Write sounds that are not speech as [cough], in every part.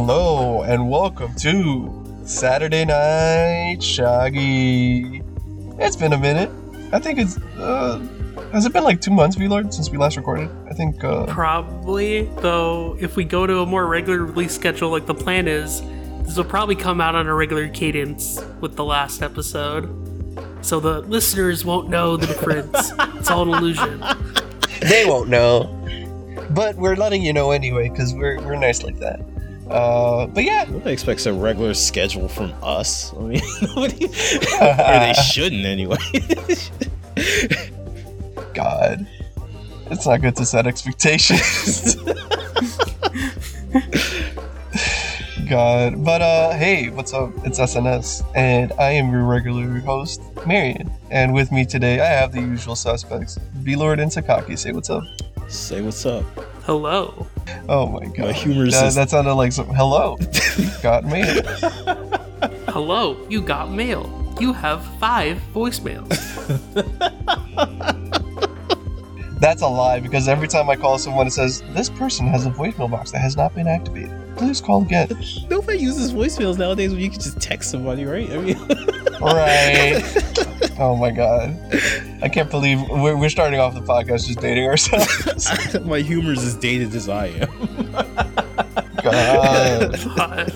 Hello and welcome to Saturday Night Shoggy. It's been a minute. I think it's uh has it been like two months, V-Lord, since we last recorded? I think uh Probably, though, if we go to a more regular release schedule like the plan is, this will probably come out on a regular cadence with the last episode. So the listeners won't know the difference. it's all an illusion. they won't know. But we're letting you know anyway, because we're we're nice like that. Uh, but yeah, Nobody expects a regular schedule from us. [laughs] I mean, nobody, [laughs] or they shouldn't anyway. [laughs] God, it's not good to set expectations. God, but uh, hey, what's up? It's SNS, and I am your regular host, Marion. And with me today, I have the usual suspects, V Lord and Sakaki. Say what's up. Say what's up. Hello. Oh my god, My humor is that, that sounded like some hello. You [laughs] got mail. Hello, you got mail. You have five voicemails. That's a lie because every time I call someone, it says this person has a voicemail box that has not been activated. Please call again. Nobody uses voicemails nowadays when you can just text somebody, right? I mean, Right. [laughs] oh my god. I can't believe we're, we're starting off the podcast just dating ourselves. [laughs] my humor is as dated as I am. God.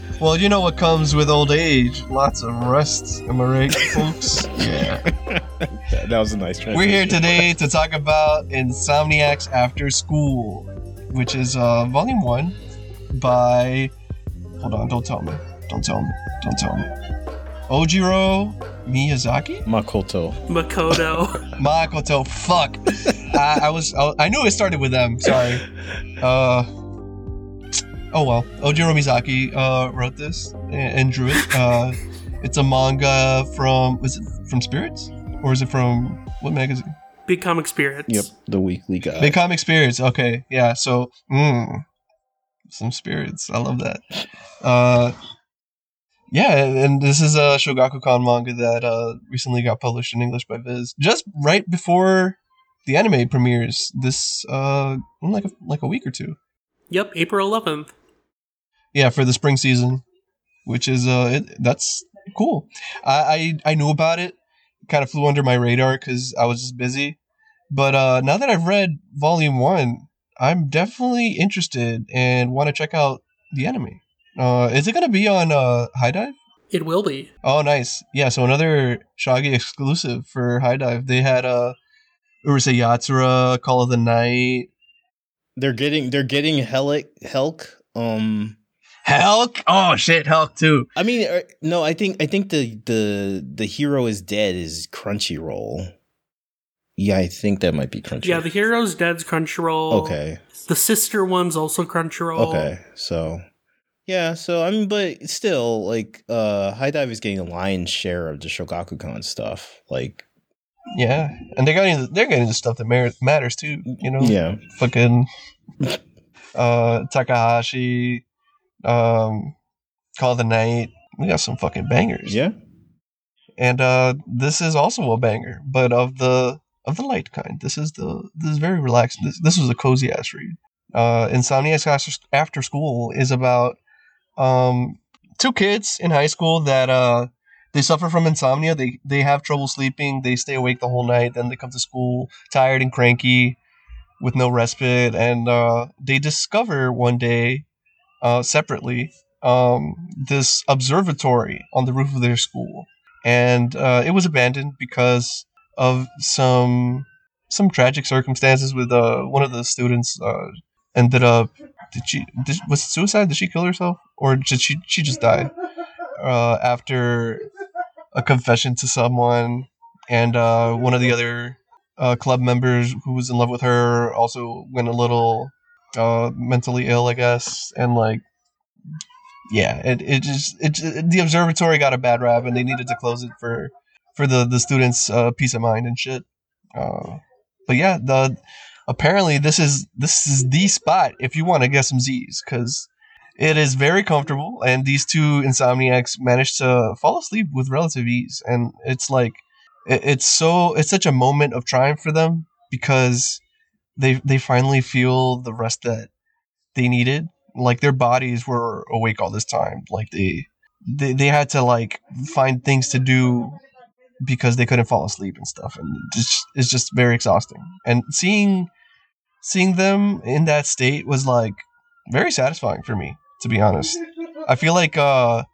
[laughs] Well, you know what comes with old age? Lots of rest. Am I right, folks? Yeah. That, that was a nice transition. We're here today to talk about Insomniacs After School, which is uh, volume one by. Hold on, don't tell me. Don't tell me. Don't tell me. Ojiro Miyazaki? Makoto. Makoto. [laughs] Makoto, fuck. [laughs] I, I was, I, I knew it started with them. Sorry. Uh, oh well. Ojiro Mizaki uh, wrote this and, and drew it. Uh, it's a manga from, was it from Spirits or is it from what magazine? Big Comic Spirits. Yep, the weekly guy. Big Comic Spirits. Okay, yeah. So, mm, some spirits. I love that. Uh, yeah, and this is a Shogakukan manga that uh recently got published in English by Viz, just right before the anime premieres. This uh, in like a, like a week or two. Yep, April 11th. Yeah, for the spring season, which is uh, it, that's cool. I, I I knew about it, kind of flew under my radar because I was just busy. But uh, now that I've read Volume One, I'm definitely interested and want to check out the enemy. Uh, is it gonna be on uh, HIDIVE? It will be. Oh, nice. Yeah, so another Shaggy exclusive for HIDIVE. They had uh, Urusei Yatsura, Call of the Night, They're getting they're getting Helic Helck. Um, Helck. Oh shit, Helck too. I mean, er, no, I think I think the the the hero is dead is Crunchyroll. Yeah, I think that might be Crunchyroll. Yeah, the Hero's Dead's Crunchyroll. Okay. The sister one's also Crunchyroll. Okay, so yeah, so I mean, but still, like, uh, HIDIVE is getting a lion's share of the Shogakukan stuff. Like, Yeah, and they're getting they're getting the stuff that mar- matters too. You know, yeah, fucking uh Takahashi, um, Call the Night. We got some fucking bangers. yeah, and uh this is also a banger, but of the of the light kind. This is the this is very relaxing. This this was a cozy ass read. Uh, After School is about um two kids in high school that uh they suffer from insomnia. They they have trouble sleeping. They stay awake the whole night. Then they come to school tired and cranky, with no respite. And uh, they discover one day, uh, separately, um, this observatory on the roof of their school, and uh, it was abandoned because of some some tragic circumstances. With uh, one of the students uh, ended up did she did, was it suicide? Did she kill herself, or did she she just died uh, after a confession to someone? And uh, one of the other uh, club members who was in love with her also went a little uh, mentally ill, I guess, and like, yeah, it it just it, just- the observatory got a bad rap, and they needed to close it for for the the students' uh, peace of mind and shit. Uh, but yeah, the apparently this is this is the spot if you want to get some Z's because it is very comfortable, and these two insomniacs managed to fall asleep with relative ease, and it's like it, it's so it's such a moment of triumph for them because they they finally feel the rest that they needed like their bodies were awake all this time. Like they they they had to like find things to do because they couldn't fall asleep and stuff, and it's it's just very exhausting. And seeing seeing them in that state was like very satisfying for me, to be honest. I feel like uh,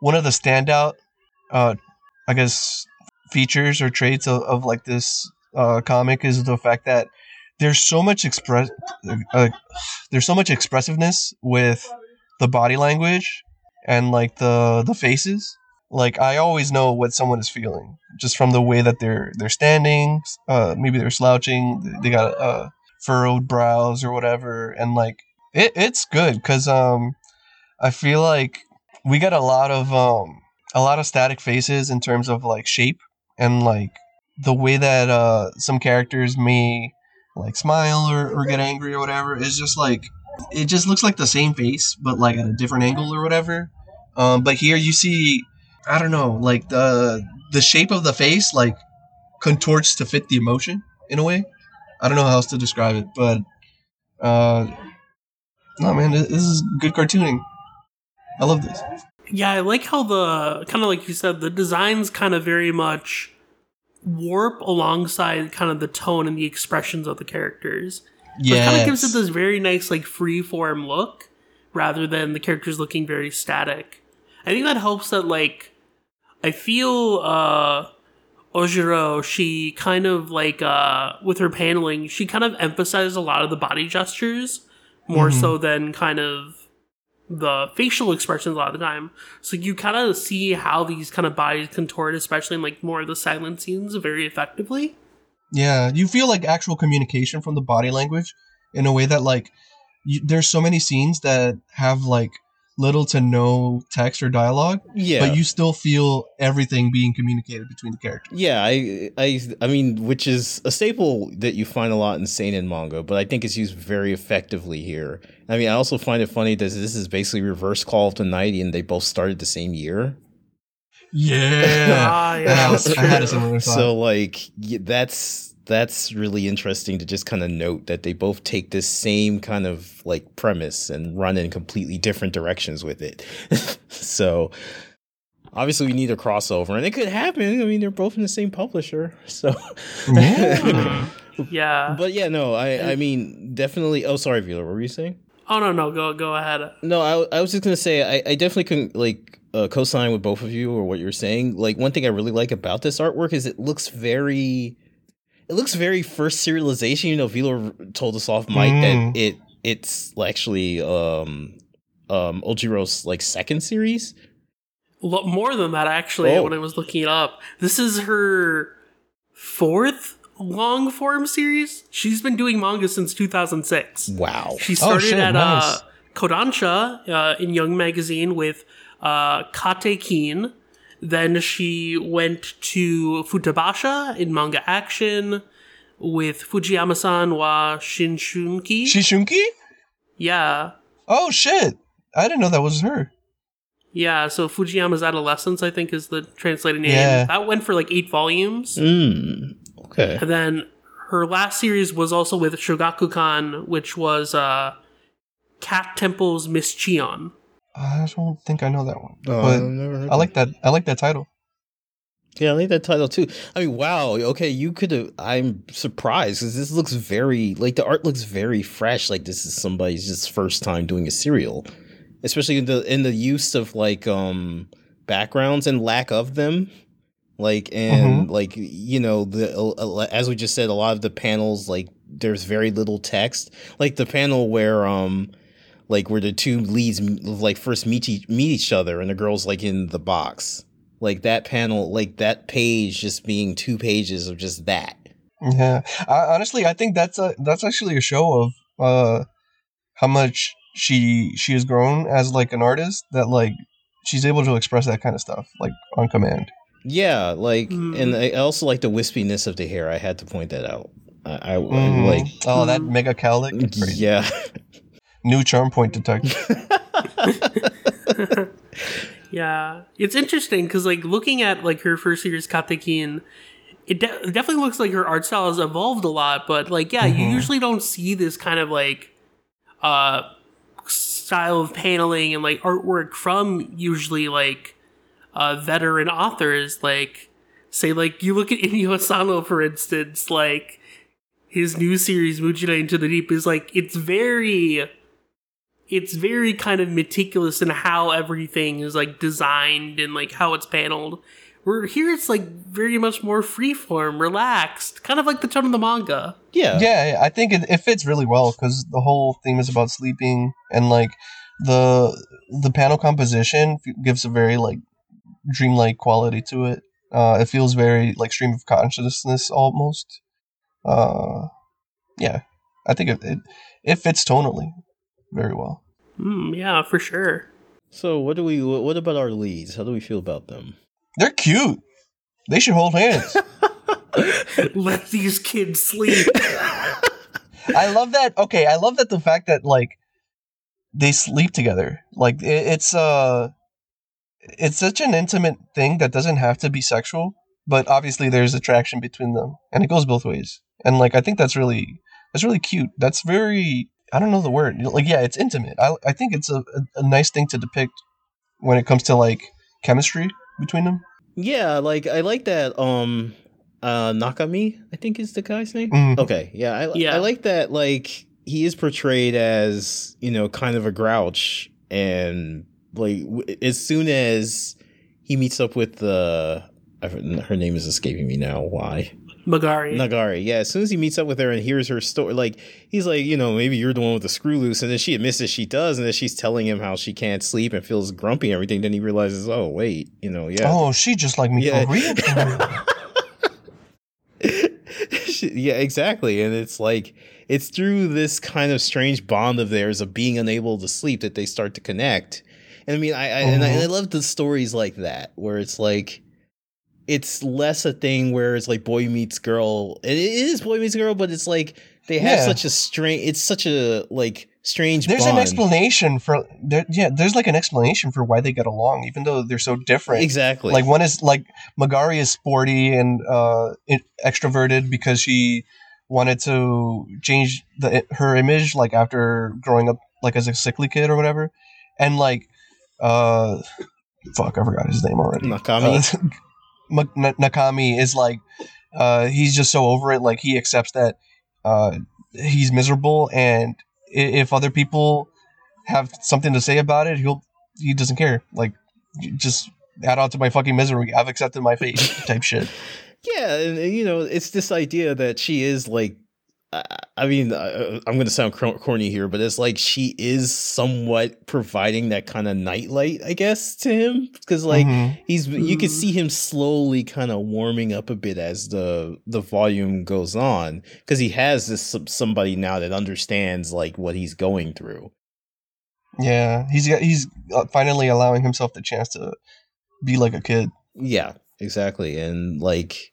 one of the standout, uh, I guess, features or traits of, of like this uh, comic is the fact that there's so much express, uh, there's so much expressiveness with the body language and like the the faces. Like I always know what someone is feeling just from the way that they're they're standing. Uh, maybe they're slouching. They got uh, furrowed brows or whatever, and like it, it's good because um I feel like we got a lot of um a lot of static faces in terms of like shape and like the way that uh some characters may like smile or, or get angry or whatever is just like it just looks like the same face but like at a different angle or whatever. Um but here you see I don't know, like the the shape of the face like contorts to fit the emotion in a way. I don't know how else to describe it, but uh no man, this is good cartooning. I love this. Yeah, I like how the kind of like you said, the designs kind of very much warp alongside kind of the tone and the expressions of the characters. Yeah, it kind of gives it this very nice like free form look rather than the characters looking very static. I think that helps that like I feel uh Ojiro, she kind of like uh with her paneling, she kind of emphasized a lot of the body gestures more mm-hmm. so than kind of the facial expressions a lot of the time. So you kind of see how these kind of bodies contort, especially in like more of the silent scenes, very effectively. Yeah, you feel like actual communication from the body language in a way that like you, there's so many scenes that have like little to no text or dialogue. Yeah. But you still feel everything being communicated between the characters. Yeah, I I I mean, which is a staple that you find a lot in seinen manga, but I think it's used very effectively here. I mean, I also find it funny that this is basically reverse Call of the Night and they both started the same year. Yeah. [laughs] ah, yeah. I had a [laughs] similar thought. So like that's that's really interesting to just kind of note that they both take this same kind of like premise and run in completely different directions with it. [laughs] so obviously we need a crossover and it could happen. I mean, they're both in the same publisher. [laughs] So yeah. [laughs] yeah. But yeah, no, I I mean, definitely Oh, sorry, V-Lord, what were you saying? Oh no, no, go go ahead. No, I I was just going to say I I definitely couldn't like uh, co-sign with both of you or what you're saying. Like one thing I really like about this artwork is it looks very it looks very first serialization. You know, V-Lord told us off mic mm. that it it's actually um um Ojiro's like second series. More than that, actually, oh. when I was looking it up. This is her fourth long form series. She's been doing manga since 2006. Wow. She started oh, shit, at nice. uh, Kodansha uh, in Young Magazine with uh, Kate Kin, then she went to Futabasha in manga action with Fujiyama-san wa Shinshunki. Shinshunki? Yeah. Oh shit! I didn't know that was her. Yeah, so Fujiyama's Adolescence, I think, is the translated name. Yeah. That went for like eight volumes. Mm, okay. And then her last series was also with Shogakukan, which was uh, Cat Temple's Miss Chion. I don't think I know that one. Oh, but I've never heard I like that. I like that title. Yeah, I like that title too. I mean, wow. Okay, you could have. I'm surprised because this looks very like the art looks very fresh. Like this is somebody's just first time doing a serial, especially in the in the use of like um backgrounds and lack of them. Like and mm-hmm. like you know the uh, as we just said, a lot of the panels like there's very little text. Like the panel where um like where the two leads like first meet each, meet each other and the girl's like in the box. Like that panel like that page just being two pages of just that. Yeah. I, honestly i think that's a that's actually a show of uh how much she she has grown as like an artist that like she's able to express that kind of stuff like on command. Yeah like mm. and i also like the wispiness of the hair. I had to point that out. I, I, mm. like oh that mega cowlick. Yeah [laughs] New charm point detected. [laughs] [laughs] yeah, it's interesting because like looking at like her first series Kate Kin, it, de- it, definitely looks like her art style has evolved a lot. But like, yeah, mm-hmm. you usually don't see this kind of like uh style of paneling and like artwork from usually like uh, veteran authors. Like, say, like you look at [laughs] Inio Asano, for instance, like his new series Mujina Into the Deep is like it's very it's very kind of meticulous in how everything is like designed and like how it's paneled. Where here it's like very much more freeform, relaxed, kind of like the tone of the manga. Yeah. Yeah, I think it, it fits really well because the whole theme is about sleeping and like the the panel composition f- gives a very like dreamlike quality to it. Uh, it feels very like stream of consciousness almost. Uh, yeah, I think it, it it fits tonally very well. Mm, yeah, for sure. So what do we? What about our leads? How do we feel about them? They're cute. They should hold hands. [laughs] Let these kids sleep. [laughs] I love that. Okay, I love that the fact that like they sleep together. Like it, it's uh, it's such an intimate thing that doesn't have to be sexual, but obviously there's attraction between them, and it goes both ways. And like I think that's really that's really cute. That's very I don't know the word. Like yeah, it's intimate. I I think it's a, a, a nice thing to depict when it comes to like chemistry between them. Yeah, like I like that. Um, uh, Nakami, I think is the guy's name. Mhm. Okay, yeah, I Yeah. I like that. Like he is portrayed as you know kind of a grouch, and like w- as soon as he meets up with the. I her name is escaping me now. Why? Magari. Nagari. Yeah, as soon as he meets up with her and hears her story, like he's like, you know, maybe you're the one with the screw loose, and then she admits that she does, and then she's telling him how she can't sleep and feels grumpy and everything. Then he realizes, oh wait, you know, yeah, Oh, she just like me Yeah. for real. [laughs] [laughs] yeah, exactly. And it's like it's through this kind of strange bond of theirs of being unable to sleep that they start to connect. And I mean, I, I and I, and I uh-huh. love the stories like that where it's like it's less a thing where it's like boy meets girl. It is boy meets girl, but it's like they have Yeah. such a strange. It's such a like strange. There's bond. an explanation for there. Yeah, there's like an explanation for why they get along, even though they're so different. Exactly. Like one is like Magari is sporty and uh, extroverted because she wanted to change the her image, like after growing up like as a sickly kid or whatever, and like uh, fuck, I forgot his name already. Nakami. Uh, [laughs] Nakami is like uh, he's just so over it. Like he accepts that uh, he's miserable, and if other people have something to say about it, he'll he doesn't care. Like just add on to my fucking misery. I've accepted my fate, [laughs] type shit. Yeah, and, and, you know, it's this idea that she is like, I, I mean, uh, I'm going to sound corny here, but it's like she is somewhat providing that kind of nightlight, I guess, to him because like Mhm. he's you can Mhm. see him slowly kind of warming up a bit as the the volume goes on because he has this somebody now that understands like what he's going through. yeah, he's got, he's uh, finally allowing himself the chance to be like a kid. Yeah, exactly. And like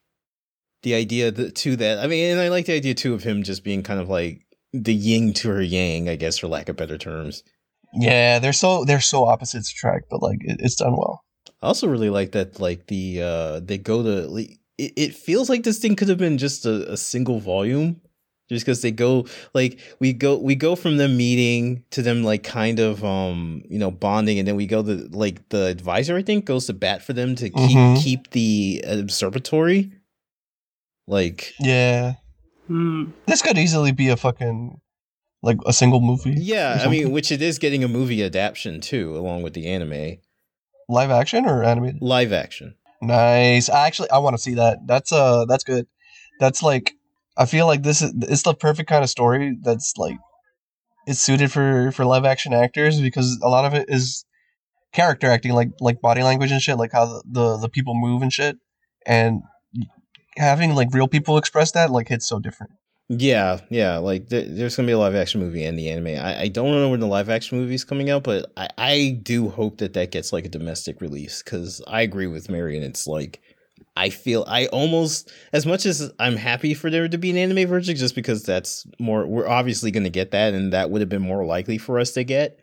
the idea that too that I mean, and I like the idea too of him just being kind of like the yin to her yang, I guess, for lack of better terms. Yeah, they're so they're so opposites attract, but like it, it's done well. I also really like that like the uh they go to like, it, it feels like this thing could have been just a, a single volume. Just because they go like we go we go from them meeting to them like kind of um you know bonding and then we go to like the advisor I think goes to bat for them to keep Mhm. keep the observatory like Yeah, Hmm. this could easily be a fucking like a single movie. Yeah, I mean, which it is getting a movie adaptation too, along with the anime live action or animated. live action. Nice. I actually I want to see that. That's uh that's good. That's like I feel like this is it's the perfect kind of story that's like it's suited for for live action actors because a lot of it is character acting like like body language and shit like how the the, the people move and shit and having like real people express that like hits so different. Yeah, yeah, like th- there's gonna be a live action movie and the anime. I, I don't know when the live action movie is coming out, but I, I do hope that that gets like a domestic release because I agree with Marion. It's like I feel I almost as much as I'm happy for there to be an anime version, just because that's more. We're obviously gonna get that, and that would have been more likely for us to get.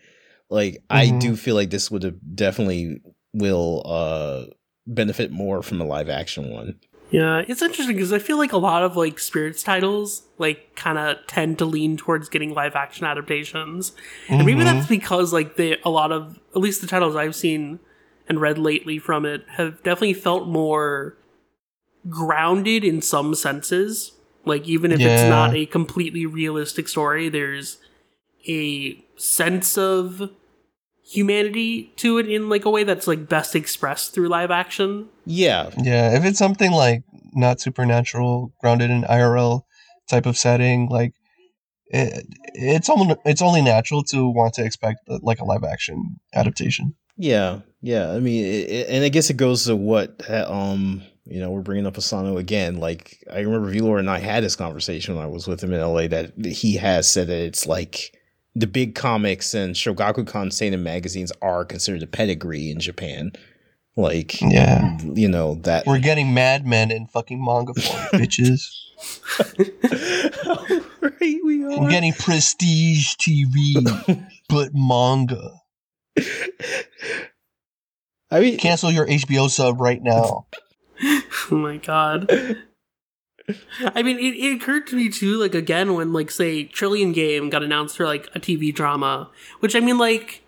Like I Mhm. do feel like this would have definitely will uh benefit more from a live action one. Yeah, it's interesting because I feel like a lot of like spirits titles like kind of tend to lean towards getting live action adaptations, and maybe Mhm. that's because like they a lot of at least the titles I've seen and read lately from it have definitely felt more grounded in some senses. Like even if it's not a completely realistic story, there's a sense of humanity to it in like a way that's like best expressed through live action. Yeah, Yeah, if it's something like not supernatural, grounded in IRL type of setting, like it, it's only it's only natural to want to expect like a live action adaptation. Yeah, yeah. I mean, it, it- and I guess it goes to what uh, um you know we're bringing up Asano again. Like I remember V-Lord and I had this conversation when I was with him in LA that he has said that it's like the big comics and Shogakukan seinen magazines are considered a pedigree in Japan. Like Yeah, you know that we're getting Mad Men in fucking manga form, [laughs] bitches. right, we We're are. getting prestige TV, [laughs] but manga. I mean, Cancel your HBO sub right now. [laughs] Oh my god. I mean, it, it occurred to me too, like, again, when, like, say, Trillion Game got announced for, like, a TV drama, which, I mean, like,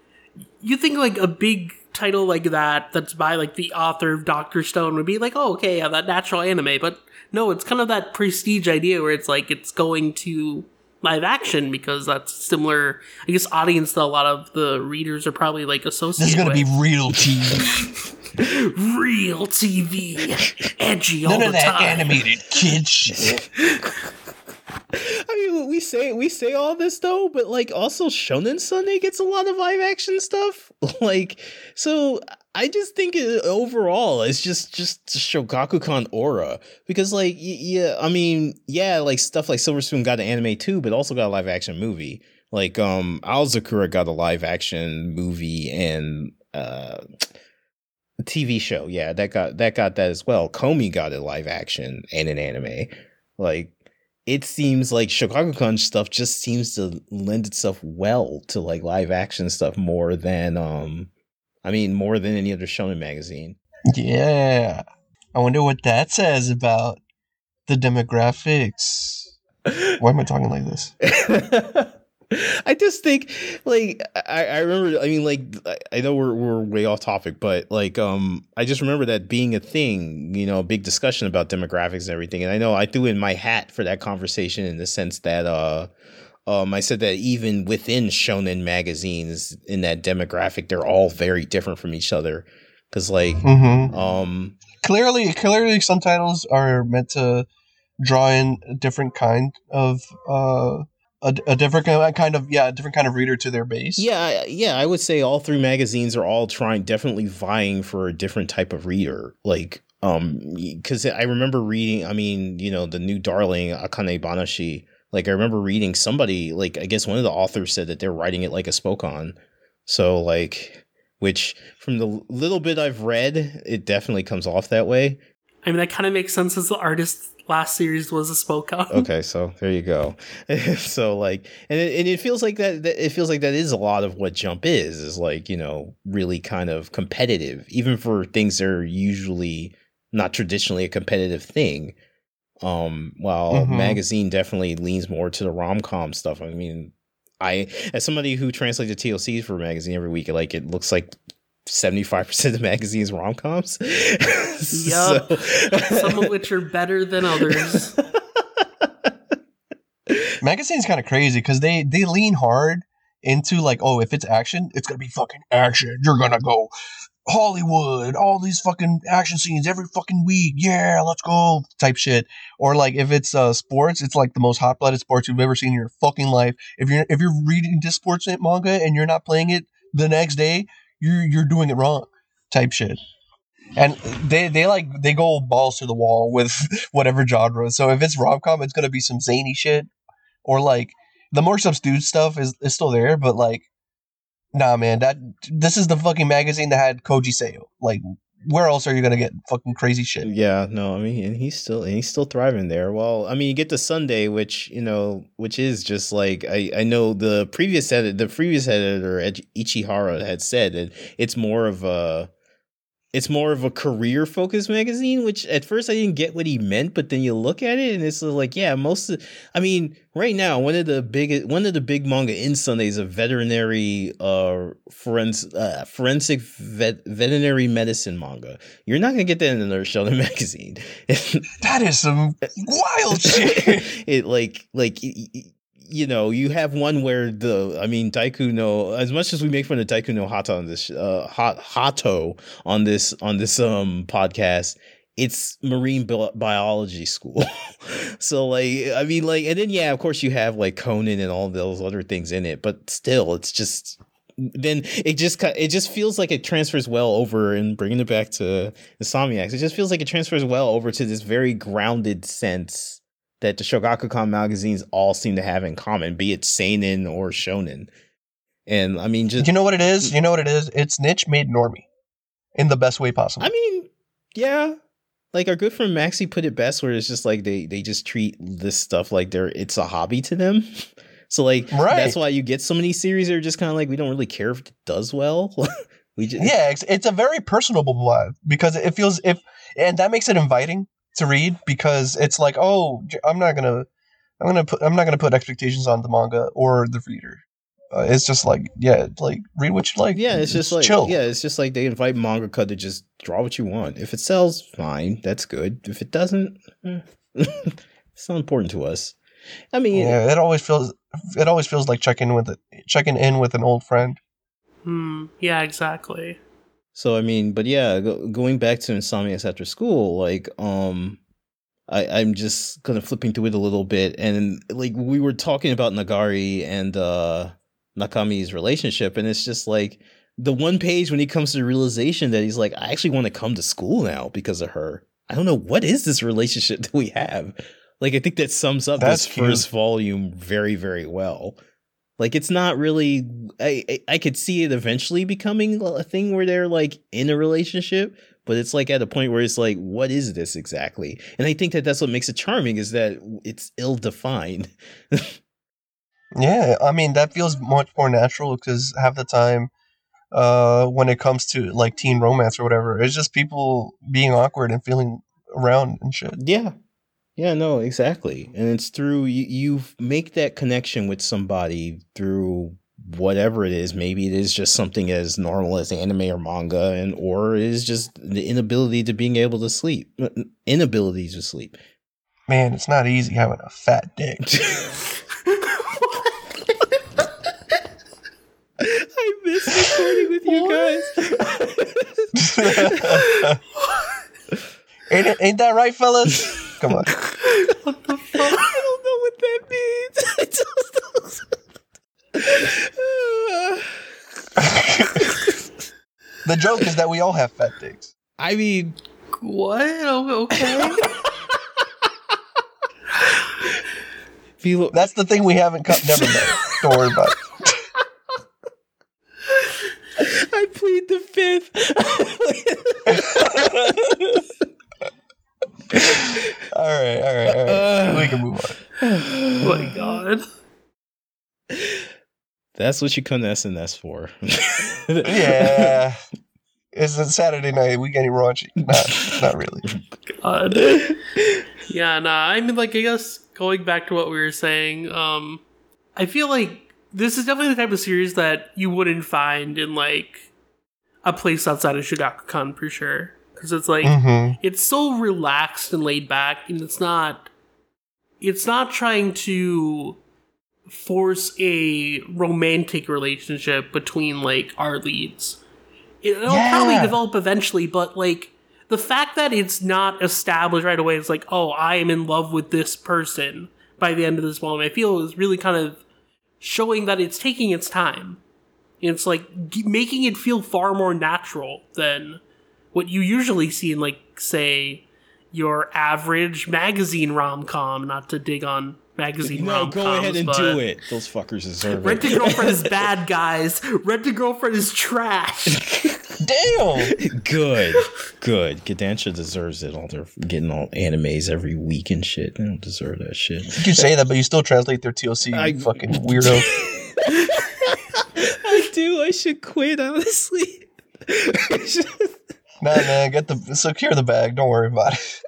you think, like, a big title like that, that's by, like, the author of Doctor Stone, would be like, oh, okay, yeah, that natural anime, but no, it's kind of that prestige idea where it's like, it's going to live action because that's similar, I guess, audience that a lot of the readers are probably, like, associated. With. This is gonna with. be real TV. [laughs] real TV, [laughs] edgy all None the of that time. animated kid shit. [laughs] I mean, we say we say all this though, but like also Shonen Sunday gets a lot of live action stuff. [laughs] like, so I just think it, overall it's just just Shogakukan aura because like yeah, I mean yeah, like stuff like Silver Spoon got an anime too, but also got a live action movie. Like um, Alzakura got a live action movie and uh. TV show, yeah, that got that got that as well. Komi got a live action and an anime. Like it seems like Shogakukan stuff just seems to lend itself well to like live action stuff more than um I mean more than any other shonen magazine. Yeah. I wonder what that says about the demographics. Why am I talking like this? [laughs] I just think like I, I remember I mean like I- know we're we're way off topic, but like um I just remember that being a thing, you know, a big discussion about demographics and everything. And I know I threw in my hat for that conversation in the sense that uh um I said that even within shonen magazines in that demographic, they're all very different from each other. Cause like hmm um Clearly, clearly, some titles are meant to draw in a different kind of uh, a, a different kind of yeah, a different kind of reader to their base. Yeah, yeah, I would say all three magazines are all trying, definitely vying for a different type of reader. Like, um, because I remember reading, I mean, you know, the new Darling Akane Banashi. Like, I remember reading somebody, like, I guess one of the authors said that they're writing it like a Spokon. So, like, which from the little bit I've read, it definitely comes off that way. I mean, that kind of makes sense as the artist last series was a spokon. [laughs] Okay, so there you go. [laughs] so like, and it, and it feels like that, that. It feels like that is a lot of what Jump is. Is like you know really kind of competitive, even for things that are usually not traditionally a competitive thing. Um, while Mhm. magazine definitely leans more to the rom com stuff. I mean, I as somebody who translates the TLCs for a magazine every week, like it looks like. 75% of the magazines rom coms. [laughs] Yup. Some of which are better than others. [laughs] Magazine's kind of crazy because they they lean hard into like, oh, if it's action, it's gonna be fucking action. You're gonna go Hollywood, all these fucking action scenes every fucking week. Yeah, let's go type shit. Or like if it's uh sports, it's like the most hot blooded sports you've ever seen in your fucking life. If you're if you're reading this sports manga and you're not playing it the next day, you're you're doing it wrong type shit. And they they like they go balls to the wall with [laughs] whatever genre. So if it's rom com, it's gonna be some zany shit, or like the more subdued stuff is, is still there, but like, nah, man, that this is the fucking magazine that had Koji Seo. Like, where else are you gonna get fucking crazy shit? Yeah, no, I mean, and he's still and he's still thriving there. Well, I mean, you get to Sunday, which you know, which is just like I I know the previous edit, the previous editor Ed- Ichihara had said that it's more of a it's more of a career focused magazine, which at first I didn't get what he meant, but then you look at it and it's like, yeah, most of, I mean, right now, one of the big, one of the big manga in Sunday is a veterinary, uh, forens, uh, forensic vet, veterinary medicine manga. You're not going to get that in another shonen [laughs] magazine. that is some wild [laughs] shit. it like, like, you know, you have one where the, I mean, Daiku no, as much as we make fun of Daiku no Hata on this, uh, Hato on this, on this, um, podcast, it's marine bi- biology school. [laughs] so like, I mean, like, and then, yeah, of course you have like Conan and all those other things in it, but still, it's just, then it just it just feels like it transfers well over and bringing it back to the Insomniacs. It just feels like it transfers well over to this very grounded sense that the Shogakukan magazines all seem to have in common, be it seinen or shonen. And I mean, just you know what it is. You know what it is. It's niche made normie, in the best way possible. I mean, yeah. Like our good friend Maxi put it best, where it's just like they they just treat this stuff like they're it's a hobby to them. [laughs] So like right. that's why you get so many series that are just kind of like we don't really care if it does well. [laughs] we just yeah, it's, it's a very personable vibe because it feels if and that makes it inviting to read because it's like, oh, I'm not gonna, I'm gonna put, I'm not gonna put expectations on the manga or the reader. Uh, it's just like, yeah, like read what you like. Yeah, it's, just like, chill. yeah, it's just like they invite manga cut to just draw what you want. If it sells, fine, that's good. If it doesn't, eh, [laughs] it's not important to us. I mean, yeah, it always feels, it always feels like checking with it, checking in with an old friend. Hmm. Yeah. Exactly. So I mean, but yeah, go, going back to Insomniacs after school, like um I, I'm just kind of flipping through it a little bit and like we were talking about Nagari and uh Nakami's relationship and it's just like the one page when he comes to the realization that he's like, I actually want to come to school now because of her. I don't know what is this relationship [laughs] that we have. Like I think that sums up That's this cute. first volume very, very well. Like it's not really. I, I, I could see it eventually becoming a thing where they're like in a relationship, but it's like at a point where it's like, what is this exactly? And I think that that's what makes it charming is that it's ill defined. [laughs] yeah, I mean that feels much more natural because half the time, uh, when it comes to like teen romance or whatever, it's just people being awkward and feeling around and shit. Yeah, yeah, no, exactly. And it's through you, you make that connection with somebody through whatever it is. Maybe it is just something as normal as anime or manga, and or it is just the inability to being able to sleep, inability to sleep. Man, it's not easy having a fat dick. [laughs] [laughs] I miss recording with you guys. [laughs] ain't, ain't that right, fellas? Come on. what the fuck? [laughs] I don't know what that means. [laughs] the joke is that we all have fat dicks. I mean, what? Oh, okay. That's the thing we haven't cut. Never mind. Don't worry about it. I plead the fifth [laughs] all right, all right, all right. Uh, we can move on. [sighs] Oh my god. That's what you come to SNS for. [laughs] yeah. It's a Saturday night. We getting raunchy. Not, not really. God. Yeah, nah. I mean, like, I guess going back to what we were saying, um, I feel like this is definitely the type of series that you wouldn't find in like a place outside of Shogakukan for sure because it's like mm-hmm. it's so relaxed and laid back, and it's not it's not trying to force a romantic relationship between like our leads. It'll yeah. probably develop eventually, but like the fact that it's not established right away, it's like, oh, I am in love with this person by the end of this volume. I feel is really kind of showing that it's taking its time. It's like making it feel far more natural than what you usually see in like say your average magazine rom com. Not to dig on magazine no, rom-coms, go ahead and do it. Those fuckers deserve it. Rent a girlfriend is [laughs] bad, guys. Rent a girlfriend is trash. Damn. Good. Good. Kodansha deserves it. All they're getting all animes every week and shit. They don't deserve that shit. You can say that, but you still translate their TLC, I, fucking weirdo. [laughs] I do. I should quit, honestly. [laughs] Nah, man, get the secure the bag. Don't worry about it.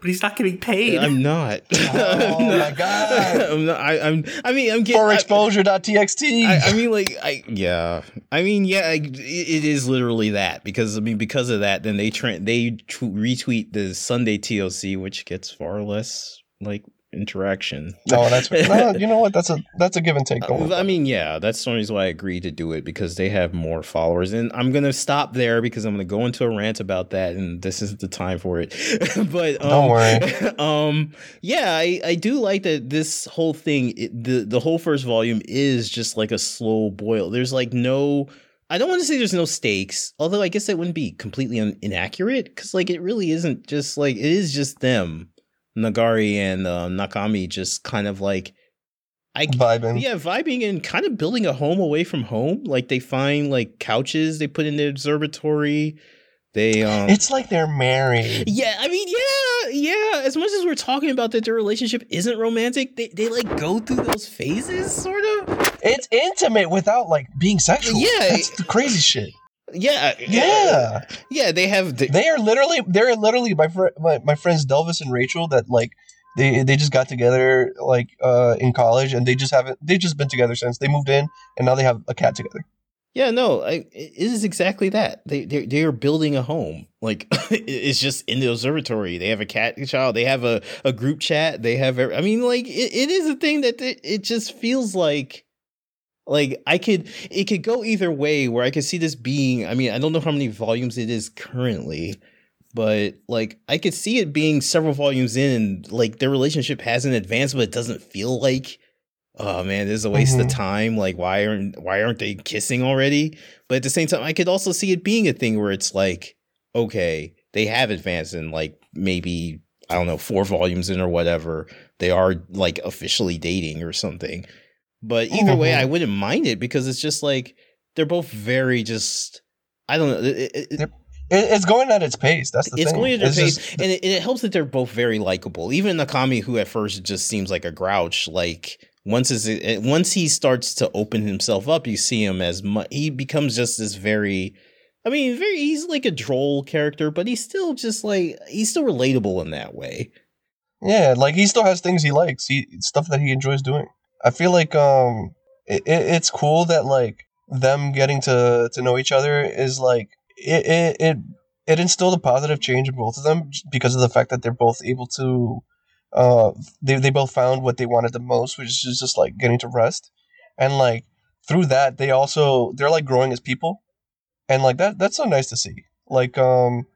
But he's not getting paid. I'm not. [laughs] Oh my oh [laughs] God. I'm not. I, I'm. I mean, I'm getting For I- exposure.txt. I, I mean, like, I yeah. I mean, yeah. I, it it is literally that because I mean, because of that, then they tra- they tw- retweet the Sunday TOC, which gets far less like interaction. no, that's [laughs] no, you know what? That's a that's a give and take. I mean, yeah, that's the reason why I agreed to do it because they have more followers, and I'm gonna stop there because I'm gonna go into a rant about that, and this isn't the time for it. [laughs] but um, Don't worry. [laughs] um, yeah, I, I do like that this whole thing, it, the the whole first volume is just like a slow boil. There's like no. I don't want to say there's no stakes, although I guess that wouldn't be completely un- inaccurate because like it really isn't just like it is just them, Nagari and uh, Nakami, just kind of like I Vibing. yeah, vibing and kind of building a home away from home. Like they find like couches they put in the observatory. They um It's like they're married. yeah, I mean, yeah, yeah. As much as we're talking about that their relationship isn't romantic, they, they like go through those phases, sort of. It's intimate without like being sexual. Yeah. that's the crazy shit. Yeah, Yeah, yeah. They have. They, they are literally they're literally my fr- my, my friends Delvis and Rachel that like they they just got together like uh in college and they just haven't they've just been together since they moved in and now they have a cat together. yeah, no, I, it is exactly that. They they they are building a home. Like [laughs] it's just in the observatory. They have a cat child. They have a, a group chat. They have. every- I mean, like it, it is a thing that it, it just feels like. Like I could, it could go either way. Where I could see this being. I mean, I don't know how many volumes it is currently, but like I could see it being several volumes in, and like their relationship hasn't advanced, but it doesn't feel like, oh man, this is a waste of Mhm. time. Like why aren't why aren't they kissing already? But at the same time, I could also see it being a thing where it's like, okay, they have advanced in like maybe I don't know four volumes in or whatever. They are like officially dating or something. But oh, either way. I wouldn't mind it because it's just like they're both very just. I don't know. It, it, it- It, it's going at its pace. That's the thing. it's thing. going at It's pace, just- and it, it helps that they're both very likable. Even Nakami, who at first just seems like a grouch, like once is once he starts to open himself up, you see him as much. He becomes just this very. I mean, very. He's like a droll character, but he's still just like he's still relatable in that way. Yeah, like he still has things he likes. He stuff that he enjoys doing. I feel like um, it, it, it's cool that like them getting to to know each other is like it it it, it instilled a positive change in both of them because of the fact that they're both able to uh they they both found what they wanted the most, which is just like getting to rest, and like through that they also they're like growing as people, and like that that's so nice to see. Like um,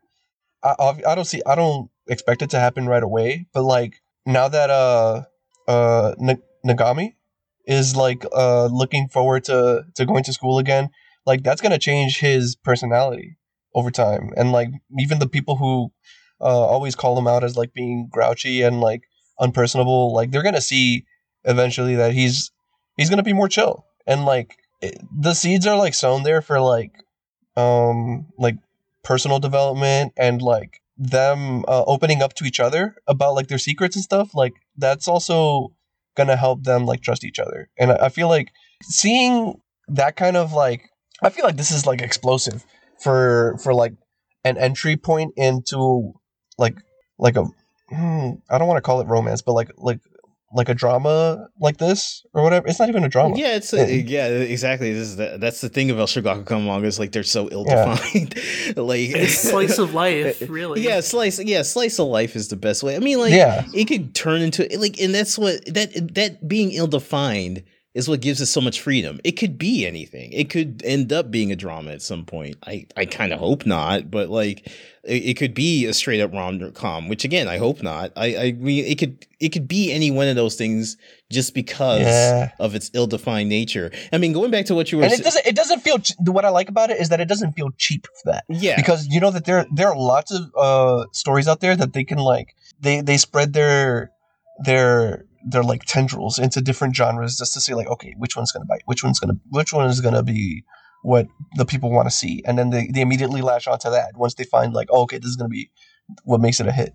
I I don't see I don't expect it to happen right away, but like now that uh uh Nakami is like uh looking forward to to going to school again, like that's gonna change his personality over time, and like even the people who uh always call him out as like being grouchy and like unpersonable, like they're gonna see eventually that he's he's gonna be more chill, and like it, the seeds are like sown there for like um like personal development and like them uh, opening up to each other about like their secrets and stuff like that's also gonna help them like trust each other. And I, I feel like seeing that kind of like i feel like this is like explosive for for like an entry point into like like a hmm, don't want to call it romance but like like like a drama like this or whatever it's not even a drama Yeah, it's Yeah. yeah, exactly. This is the, that's the thing about Shogakukan is Like they're so ill defined. [laughs] like It's [laughs] slice of life, really. Yeah, slice. Yeah, slice of life is the best way. I mean, like, yeah it could turn into like, and that's what that that being ill defined is what gives us so much freedom. It could be anything. It could end up being a drama at some point. I I kind of hope not, but like, it, it could be a straight up rom com. Which again, I hope not. I I mean, it could it could be any one of those things just because Yeah. of its ill defined nature. I mean, going back to what you were and it saying, doesn't it doesn't feel ch- what i like about it is that it doesn't feel cheap for that yeah, because you know that there there are lots of uh stories out there that they can like they they spread their their their like tendrils into different genres just to say like okay which one's gonna bite which one's gonna which one is gonna be what the people want to see. And then they, they immediately latch onto that once they find like oh, okay this is gonna be what makes it a hit.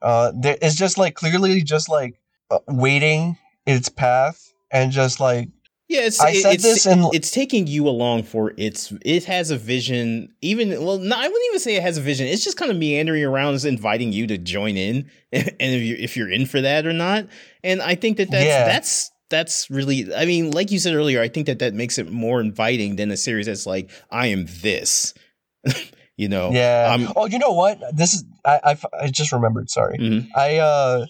Uh there it's just like clearly just like uh, waiting its path and just like Yeah, it's I it- said it's, this in- it's taking you along for its it has a vision. Even well, no, I wouldn't even say it has a vision. It's just kind of meandering around, is inviting you to join in, [laughs] and if you if you're in for that or not. And I think that that's Yeah. that's that's really. I mean, like you said earlier, I think that that makes it more inviting than a series that's like I am this. [laughs] you know. Yeah. I'm- oh, you know what? This is I I just remembered. Sorry. Mhm. I uh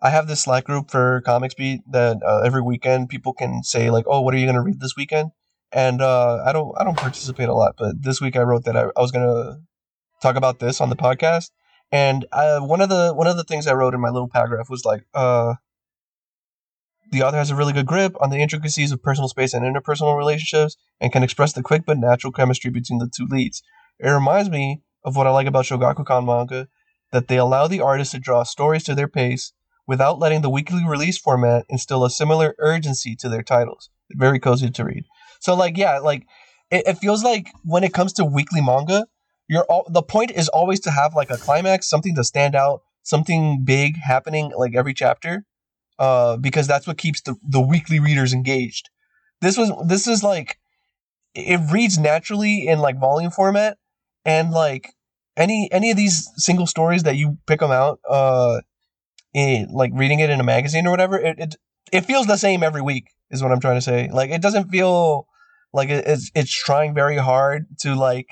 I have this Slack group for Comics Beat that uh, every weekend people can say like, "Oh, what are you gonna read this weekend?" And uh, I don't I don't participate a lot, but this week I wrote that I, I was gonna talk about this on the podcast. And uh, one of the one of the things I wrote in my little paragraph was like, uh, the author has a really good grip on the intricacies of personal space and interpersonal relationships, and can express the quick but natural chemistry between the two leads. It reminds me of what I like about Shogakukan manga, that they allow the artist to draw stories to their pace without letting the weekly release format instill a similar urgency to their titles. Very cozy to read. So like yeah, like it, it feels like when it comes to weekly manga, you're all, the point is always to have like a climax, something to stand out, something big happening like every chapter, uh, because that's what keeps the, the weekly readers engaged. This was this is like it reads naturally in like volume format, and like any any of these single stories that you pick them out, uh, in like reading it in a magazine or whatever, it it, it feels the same every week. Is what I'm trying to say. Like it doesn't feel like it, it's it's trying very hard to like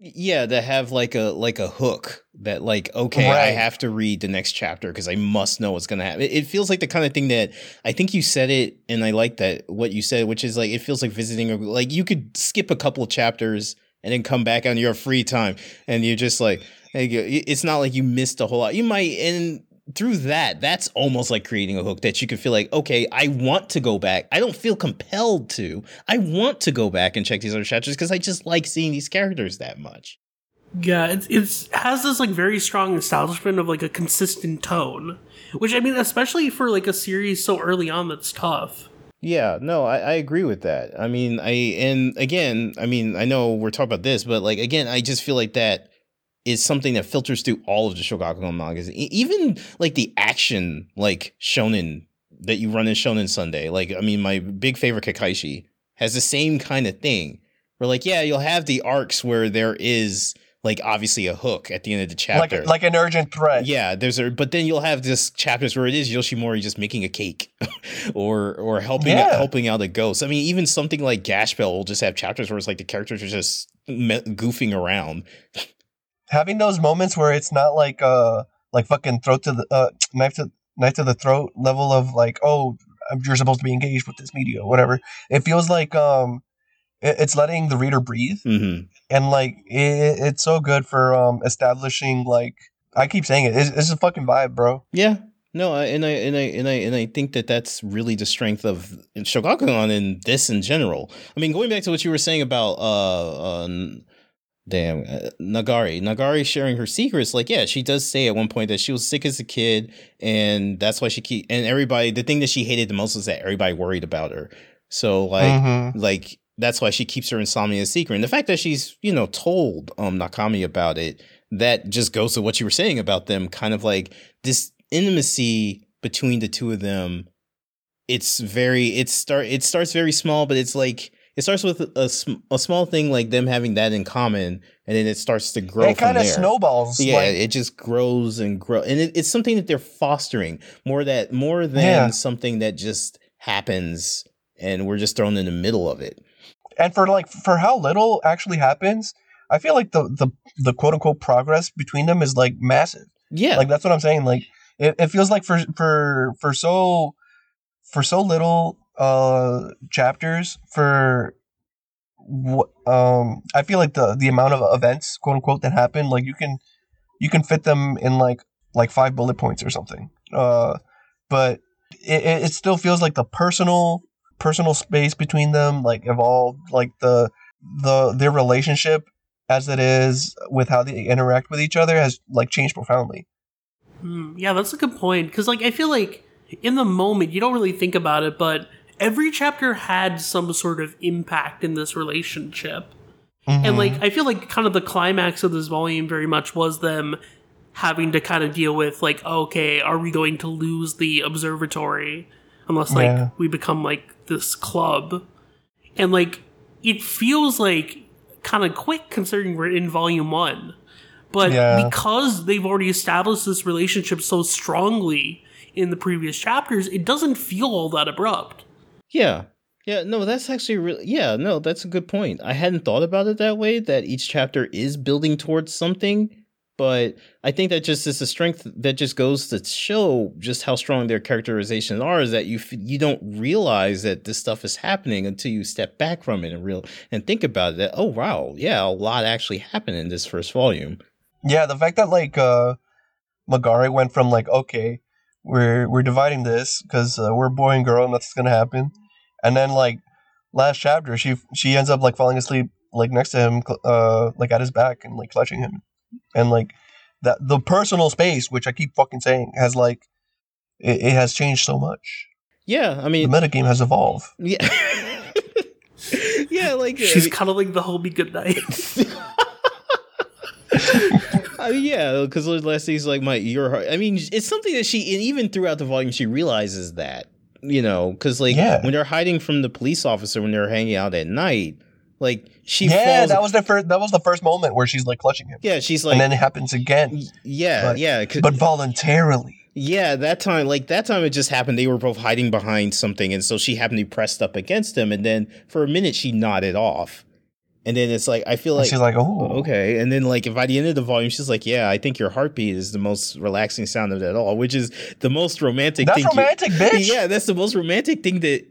Yeah, to have like a like a hook that like okay, I have to read the next chapter because I must know what's gonna happen. It, it feels like the kind of thing that I think you said it, and I like that what you said, which is like it feels like visiting. A, like you could skip a couple of chapters and then come back on your free time, and you're just like, it's not like you missed a whole lot. You might and. Through that, that's almost like creating a hook that you can feel like, okay, I want to go back. I don't feel compelled to. I want to go back and check these other chapters because I just like seeing these characters that much. Yeah, it's it's has this like very strong establishment of like a consistent tone, which I mean, especially for like a series so early on, that's tough. Yeah, no, I, I agree with that. I mean, I and again, I mean, I know we're talking about this, but like again, I just feel like that is something that filters through all of the Shogakukan mangas. Even like the action, like shonen that you run in Shonen Sunday. Like, I mean, my big favorite Kekkaishi has the same kind of thing. Where like, yeah, you'll have the arcs where there is like obviously a hook at the end of the chapter. like like an urgent threat. Yeah, there's a but then you'll have this chapters where it is Yoshimori just making a cake [laughs] or or helping Yeah. helping out a ghost. I mean, even something like Gashbell will just have chapters where it's like the characters are just me- goofing around. [laughs] having those moments where it's not like uh like fucking throat to the uh [tsk] knife to knife to the throat level of like oh you're supposed to be engaged with this media whatever it feels like um it, it's letting the reader breathe hmm and like it, it's so good for um establishing like I keep saying it it's, it's a fucking vibe bro Yeah. No, I- and I and I and I and I think that that's really the strength of Shogakukan and this in general. I mean, going back to what you were saying about uh, uh damn uh, Magari, Magari sharing her secrets. Like, yeah, she does say at one point that she was sick as a kid, and that's why she keep and everybody. The thing that she hated the most was that everybody worried about her. So like Mhm. like that's why she keeps her insomnia a secret. And the fact that she's, you know, told um Nakami about it, that just goes to what you were saying about them, kind of like this intimacy between the two of them. It's very it start it starts very small, but it's like it starts with a, sm- a small thing like them having that in common, and then it starts to grow. it kind of snowballs Yeah, like, it just grows and grows, and it, it's something that they're fostering more that more than Yeah. something that just happens, and we're just thrown in the middle of it. and for like for how little actually happens I feel like the the the quote unquote progress between them is like massive Yeah, like that's what i'm saying like it, it feels like for for for so for so little uh chapters for what um i feel like the the amount of events quote unquote that happen like you can you can fit them in like like five bullet points or something uh but it, it still feels like the personal personal space between them like evolved like the the their relationship as it is with how they interact with each other has like changed profoundly Hmm, yeah, that's a good point. Because, like, I feel like in the moment, you don't really think about it, but every chapter had some sort of impact in this relationship. And, Mhm. like, I feel like kind of the climax of this volume very much was them having to kind of deal with, like, okay, are we going to lose the observatory? unless like Yeah. we become like this club. And like it feels like kind of quick considering we're in volume 1. But Yeah. because they've already established this relationship so strongly in the previous chapters, it doesn't feel all that abrupt. Yeah. Yeah, no, that's actually really yeah, no, that's a good point. I hadn't thought about it that way that each chapter is building towards something, but I think that just is a strength that just goes to show just how strong their characterizations are is that you you don't realize that this stuff is happening until you step back from it and real and think about it that oh wow, yeah, a lot actually happened in this first volume. Yeah, the fact that like uh Magari went from like okay, we're we're dividing this because uh, we're boy and girl, nothing's gonna happen, and then like last chapter, she she ends up like falling asleep like next to him, uh, like at his back and like clutching him, and like that the personal space, which I keep fucking saying, has like it, it has changed so much. Yeah, I mean, The metagame has evolved. yeah. [laughs] yeah, like I She's mean- cuddling the homie goodnight. [laughs] [laughs] Uh, yeah, because Leslie's like my your heart. I mean, it's something that she and even throughout the volume she realizes that you know because like Yeah. when they're hiding from the police officer when they're hanging out at night, like she yeah, falls. that was the first. That was the first moment where she's like clutching him, yeah, she's like and then it happens again, yeah, but- yeah, but voluntarily. yeah. That time, like that time, it just happened. They were both hiding behind something, and so she happened to be pressed up against him, and then for a minute she nodded off, and then it's like I feel And like she's like, oh, Okay, and then like by the end of the volume, she's like, "Yeah, I think your heartbeat is the most relaxing sound of it all," which is the most romantic. That's thing you- romantic, [laughs] bitch. yeah, that's the most romantic thing that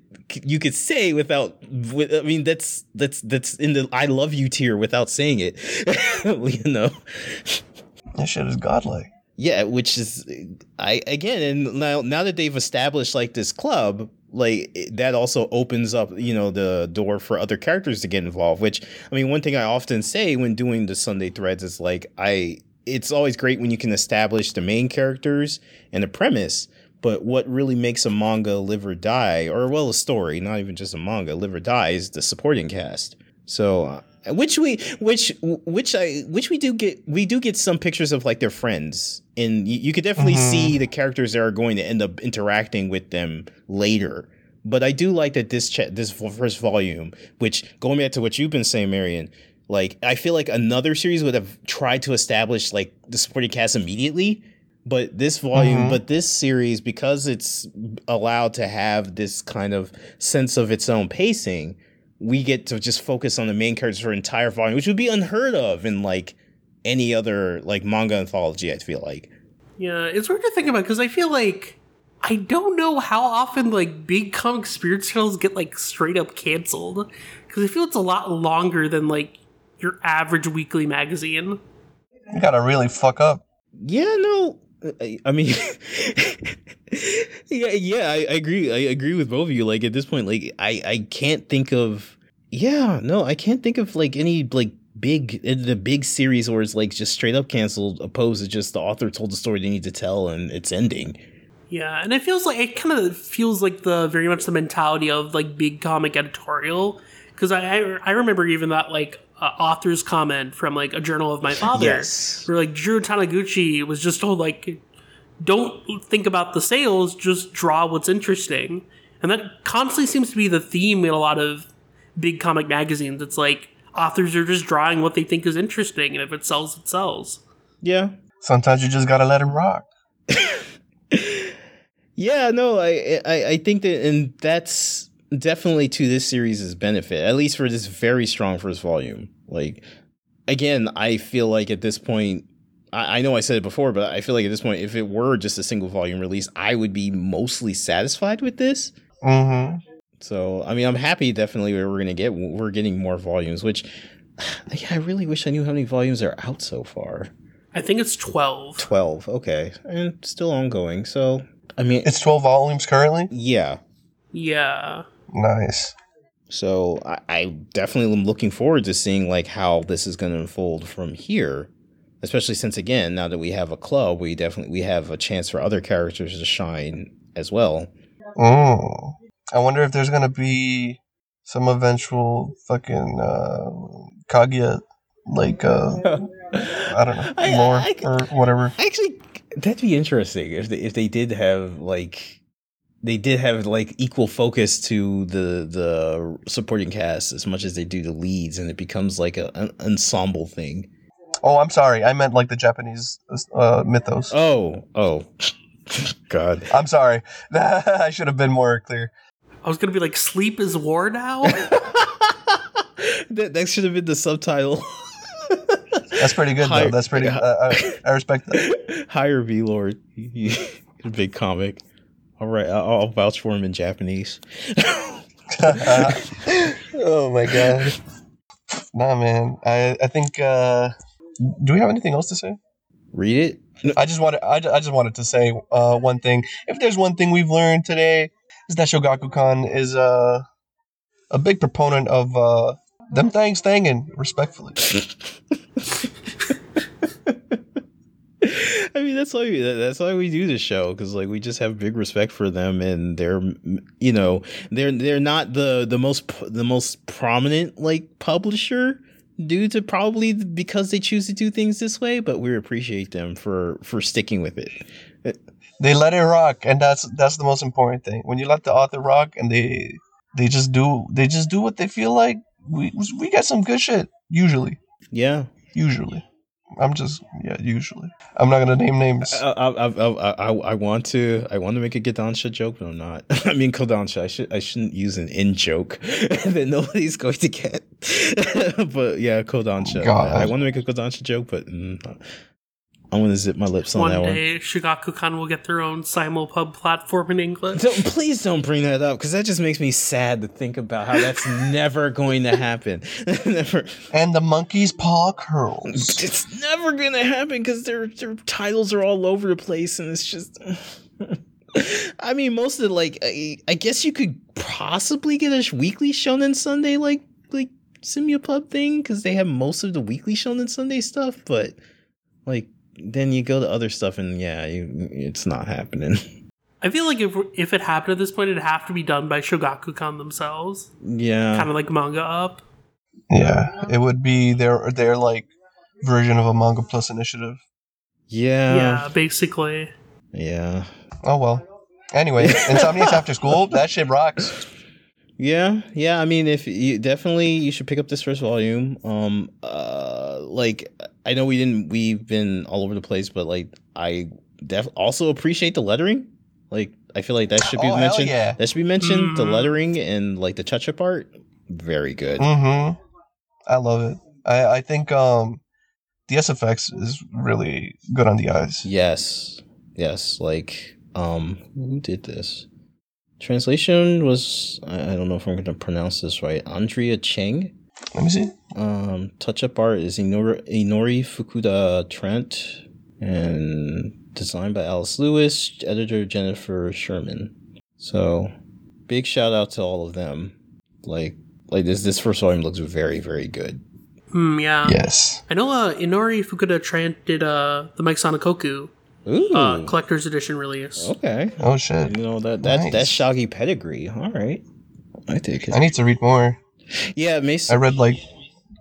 you could say without. With, I mean, that's that's that's in the "I love you" tier without saying it. [laughs] you know. That shit is godlike. Yeah, which is I again, and now now that they've established like this club, like that also opens up you know the door for other characters to get involved. Which I mean, one thing I often say when doing the Sunday threads is like I. It's always great when you can establish the main characters and the premise, but what really makes a manga live or die, or well, a story, not even just a manga, live or die, is the supporting cast. So, uh, which we, which, which I, which we do get, we do get some pictures of like their friends, and you, you could definitely Mhm. see the characters that are going to end up interacting with them later. But I do like that this cha- this first volume, which going back to what you've been saying, Marion, like I feel like another series would have tried to establish like the supporting cast immediately. But this volume, Mhm. but this series, because it's allowed to have this kind of sense of its own pacing, we get to just focus on the main characters for an entire volume, which would be unheard of in like any other like manga anthology. I feel like. Yeah, it's weird to think about because I feel like I don't know how often like big comic spirit channels get like straight up canceled because I feel it's a lot longer than like your average weekly magazine. You gotta really fuck up. Yeah, no. I, mean, [laughs] yeah, yeah, I, I agree. I agree with both of you. Like at this point, like I, I can't think of. Yeah, no, I can't think of like any like big eh, the big series where it's like just straight up canceled, opposed to just the author told the story they need to tell and it's ending. Yeah, and it feels like it kind of feels like the very much the mentality of like big comic editorial because I, I I remember even that like uh, author's comment from like a journal of my father Yes. where like Jiro Taniguchi was just told like don't think about the sales, just draw what's interesting, and that constantly seems to be the theme in a lot of big comic magazines. It's like authors are just drawing what they think is interesting, and if it sells, it sells. Yeah, Sometimes you just gotta let it rock. [laughs] Yeah, no, I, I I think that, and that's definitely to this series' benefit, at least for this very strong first volume. Like, again, I feel like at this point, I, I know I said it before, but I feel like at this point, if it were just a single volume release, I would be mostly satisfied with this. Mm-hmm. So, I mean, I'm happy definitely we're gonna get we're getting more volumes, which [sighs] yeah, I really wish I knew how many volumes are out so far. I think it's twelve. Twelve, okay, and still ongoing. So, I mean, It's twelve volumes currently. yeah. Yeah. Nice. So I, I definitely am looking forward to seeing like how this is going to unfold from here. Especially since again, now that we have a club, we definitely we have a chance for other characters to shine as well. Mm. I wonder if there's gonna be some eventual fucking uh, Kaguya like uh, [laughs] I don't know I- lore I- or whatever. Actually, that'd be interesting if they if they did have like they did have like equal focus to the the supporting cast as much as they do the leads, and it becomes like a, an ensemble thing. Oh, I'm sorry. I meant like the Japanese uh, mythos. Oh, oh, [laughs] God. I'm sorry. [laughs] I should have been more clear. I was gonna be like, sleep is war now. [laughs] that, that should have been the subtitle. That's pretty good Higher- though. That's pretty. Uh, I, I respect that. Higher V Lord, a big comic. All right, I'll, I'll vouch for him in Japanese. [laughs] oh my god. Nah, man. I I think. uh Do we have anything else to say? Read it. I just wanted. I, I just wanted to say uh, one thing. If there's one thing we've learned today, is that Shogakukan is uh, a big proponent of uh, them things thangin' respectfully. [laughs] [laughs] I mean, that's why we, that's why we do this show because like we just have big respect for them, and they're you know they're they're not the the most the most prominent like publisher due to probably because they choose to do things this way, but we appreciate them for for sticking with it. They let it rock, and that's that's the most important thing. When you let the author rock, and they they just do they just do what they feel like. We we get some good shit usually. Yeah, Usually, I'm just yeah. Usually, I'm not gonna name names. I, I, I, I, I, want to I want to make a Kodansha joke, but I'm not. [laughs] I mean Kodansha. I should I shouldn't use an in joke [laughs] that nobody's going to get. [laughs] but yeah, Kodansha. God. I, want to make a Kodansha joke, but mm, I'm gonna zip my lips on One that day, Shogakukan will get their own simulpub platform in English. one. Don't, please don't bring that up because that just makes me sad to think about how that's [laughs] never going to happen. [laughs] never. And the monkey's paw curls. [laughs] It's never gonna happen because their their titles are all over the place, and it's just. I mean, most of the like, I, I guess you could possibly get a sh- weekly Shonen Sunday like like simulpub thing because they have most of the weekly Shonen Sunday stuff, but like then you go to other stuff and yeah, you, it's not happening. [laughs] I feel like if if it happened at this point, it'd have to be done by Shogakukan themselves, yeah, kind of like manga up. Yeah, it would be their their like version of a manga plus initiative. yeah, yeah, basically. yeah. Oh well. Anyway, [laughs] Insomniacs After School, that shit rocks. Yeah, yeah. I mean, if you definitely you should pick up this first volume. Um, uh, like I know we didn't, we've been all over the place, but like I def also appreciate the lettering. Like I feel like that should be Oh, hell mentioned. yeah. That should be mentioned. The Mhm. lettering and like the touch up art, very good. Mm-hmm. I love it. I I think um the SFX is really good on the eyes. Yes, yes. Like um, who did this? Translation was I I don't know if I'm going to pronounce this right. Andrea Cheng. Let me see. Um, touch up art is Inori, Inori Fukuda Trant and designed by Alice Lewis, editor Jennifer Sherman. So, big shout out to all of them. Like, like this this first volume looks very very good. Hmm, yeah. Yes. I know uh, Inori Fukuda Trant did uh, the Maison Ikkoku uh, collector's edition release. okay. Oh shit. You know that that Nice. that's Shoggy pedigree. All right, I take it. I need to read more. Yeah, I read like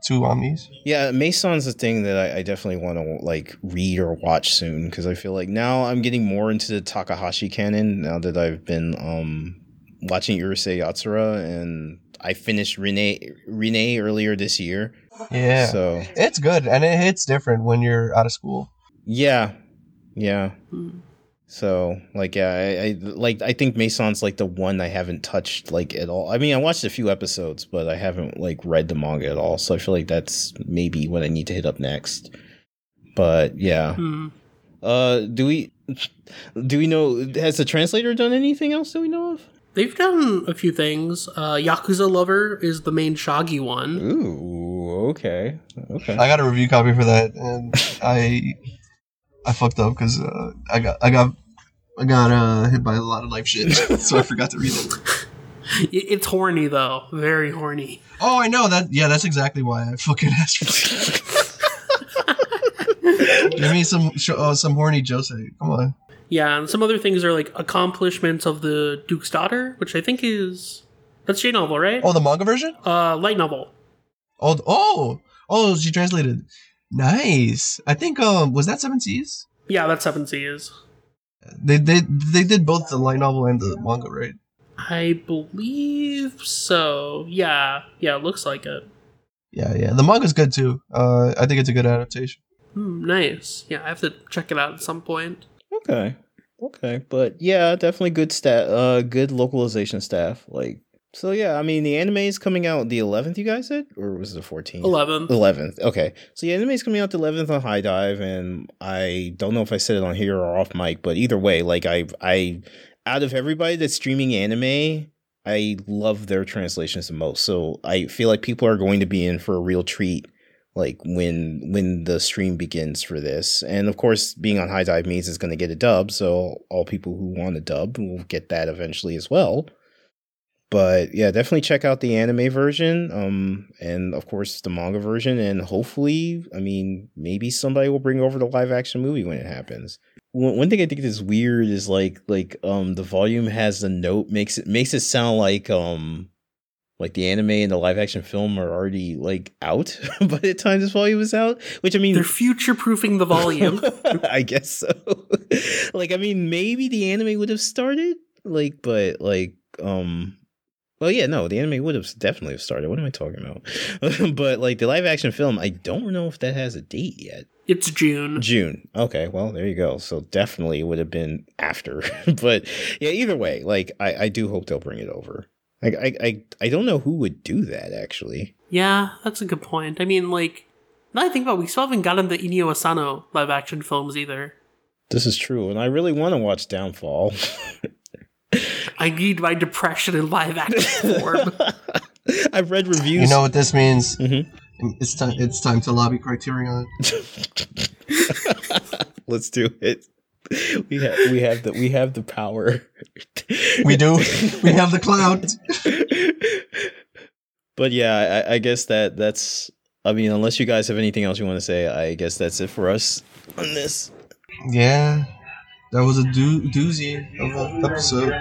two on these. Yeah, Maison's a thing that I, I definitely want to like read or watch soon because I feel like now I'm getting more into the Takahashi canon now that I've been um watching Urusei Yatsura and I finished Rene Rene earlier this year. Yeah. So It's good and it hits different when you're out of school. yeah, yeah. Hmm. So like yeah, I, I like I think Maison's like the one I haven't touched like at all. I mean, I watched a few episodes, but I haven't like read the manga at all. So I feel like that's maybe what I need to hit up next. But yeah. Hmm. Uh, do we do we know has the translator done anything else that we know of? They've done a few things. Uh, Yakuza Lover is the main Shoggy one. Ooh, okay, okay. I got a review copy for that, and [laughs] I I fucked up because uh, I got I got I got uh, hit by a lot of life shit, [laughs] so I forgot to read it. It's horny though, very horny. Oh, I know that. Yeah, that's exactly why I fucking asked for it. [laughs] Give me some oh, some horny josei. Come on. Yeah, and some other things are like accomplishments of the Duke's daughter, which I think is that's J novel, right? Oh, the manga version. Uh, light novel. Oh, oh, oh, she translated. Nice. I think um was that Seven Seas? Yeah, that's Seven Seas. they they they did both the light novel and the manga, right? I believe so. Yeah, yeah, it looks like it. Yeah, yeah. The manga's good too. Uh, I think it's a good adaptation. Hmm, nice. Yeah, I have to check it out at some point. Okay. Okay. But yeah, definitely good stat uh good localization staff. Like so yeah, I mean the anime is coming out the eleventh, you guys said? Or was it the fourteenth? 11. Eleventh. Okay. So yeah, anime is coming out the eleventh on HIDIVE, and I don't know if I said it on here or off mic, but either way, like I I out of everybody that's streaming anime, I love their translations the most. So I feel like people are going to be in for a real treat like when when the stream begins for this. And of course, being on HIDIVE means it's going to get a dub, so all people who want a dub will get that eventually as well. But yeah, definitely check out the anime version, um, and of course the manga version, and hopefully, I mean, maybe somebody will bring over the live action movie when it happens. One, one thing I think is weird is like like um the volume has the note makes it makes it sound like um like the anime and the live action film are already like out [laughs] by the time this volume is out. Which I mean, They're future proofing the volume. [laughs] I guess so. [laughs] like I mean, maybe the anime would have started like, but like um. Well, yeah, no, the anime would have definitely have started. What am I talking about? [laughs] but like the live action film, I don't know if that has a date yet. it's June. June. Okay, well, there you go. So definitely would have been after. [laughs] but yeah, either way, like I, I do hope they'll bring it over. Like I, I I don't know who would do that actually. Yeah, that's a good point. I mean, like, now I think about it, we still haven't gotten the Inio Asano live action films either. This is true, and I really want to watch Downfall. [laughs] I need my depression in live action form. [laughs] I've read reviews. You know what this means? Mhm. It's time. It's time to lobby Criterion. [laughs] Let's do it. We have we have the we have the power. We do. [laughs] we have the clout. but yeah, I, I guess that that's. I mean, unless you guys have anything else you want to say, I guess that's it for us on this. Yeah, that was a do- doozy of an episode.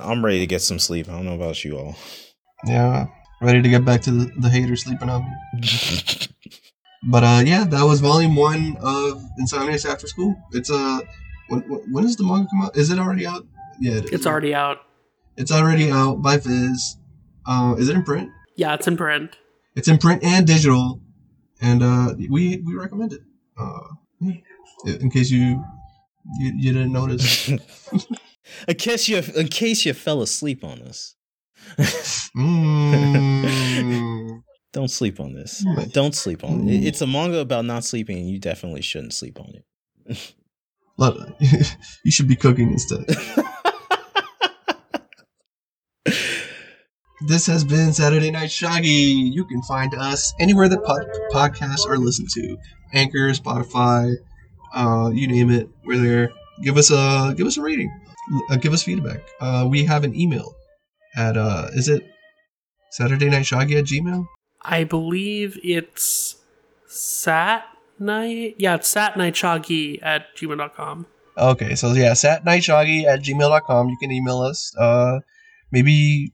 I'm ready to get some sleep. I don't know about you all. Yeah, ready to get back to the, the hater sleeping on me. [laughs] But uh, yeah, that was volume one of Insomniacs After School. It's uh, when, when does the manga come out? Is it already out? Yeah, it is. it's already out. It's already out by Viz. Uh, is it in print? Yeah, it's in print. It's in print and digital, and uh, we we recommend it. Uh, in case you you, you didn't notice. [laughs] in case you in case you fell asleep on us. mm. [laughs] Don't sleep on this. Don't sleep on it. It's a manga about not sleeping, and you definitely shouldn't sleep on it. [laughs] Look, you should be cooking instead. This has been Saturday Night Shoggy. You can find us anywhere that pod- podcasts are listened to. Anchor, Spotify, uh, you name it. We're there. Give us a give us a rating. Uh, give us feedback. Uh, we have an email at uh, is it Saturday Night Shoggy at Gmail? I believe it's Sat Night. Yeah, it's Sat Night Shoggy at gmail.com. Okay, so yeah, Sat Night Shoggy at gmail.com. You can email us. Uh, maybe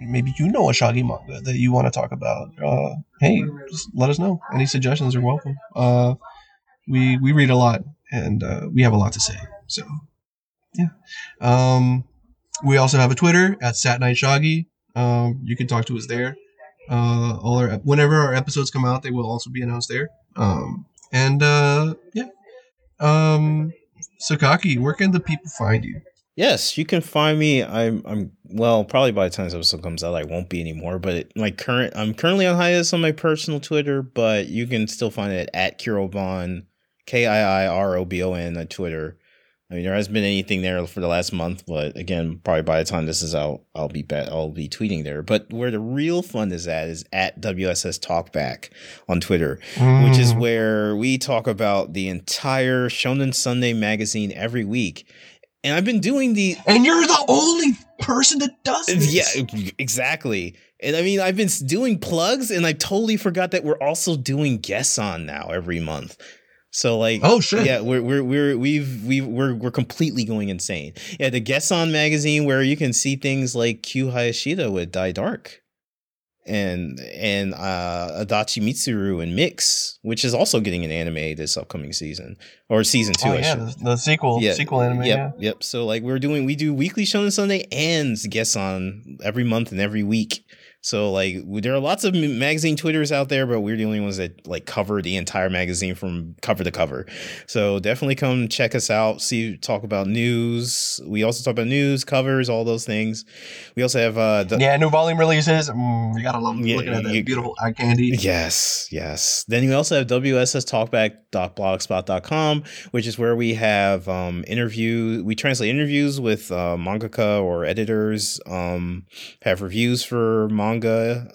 maybe you know a Shoggy manga that you want to talk about. Uh, hey, just let us know. Any suggestions are welcome. Uh, we we read a lot and uh, we have a lot to say. So yeah. Um, we also have a Twitter at satnightshoggy. Um, you can talk to us there. Uh, all our whenever our episodes come out, they will also be announced there. Um, and uh, yeah. Um, Sakaki, where can the people find you? Yes, you can find me. I'm I'm well, probably by the time this episode comes out, I won't be anymore. But my current, I'm currently on hiatus on my personal Twitter, but you can still find it at Kiirobon, K I I R O B O N on Twitter. I mean, there hasn't been anything there for the last month, but again, probably by the time this is out, I'll be bet I'll be tweeting there. But where the real fun is at is at WSS Talkback on Twitter, which is Mm. where we talk about the entire Shonen Sunday magazine every week. And I've been doing the And you're the only person that does this. yeah, exactly. And I mean, I've been doing plugs, and I totally forgot that we're also doing Gessan now every month. So like, Oh shit. yeah, we're we're we're we've we we're we're completely going insane. Yeah, the Gessan magazine where you can see things like Q Hayashida with Dai Dark, and and uh, Adachi Mitsuru and Mix, which is also getting an anime this upcoming season or season two. Oh I yeah, should- the, the sequel, sequel anime. Yep, Yeah. yep. So like we're doing, we do weekly Shonen Sunday and Gessan every month and every week. So like there are lots of magazine twitters out there, but we're the only ones that like cover the entire magazine from cover to cover. So definitely come check us out. See, talk about news. We also talk about news, covers, all those things. We also have uh the, Yeah, new volume releases. Mm, you gotta love Yeah, looking at that you- beautiful eye candy. Yes, yes. Then we also have WSSTalkback.blogspot.com, which is where we have um, interview. We translate interviews with uh, mangaka or editors. Um, have reviews for manga.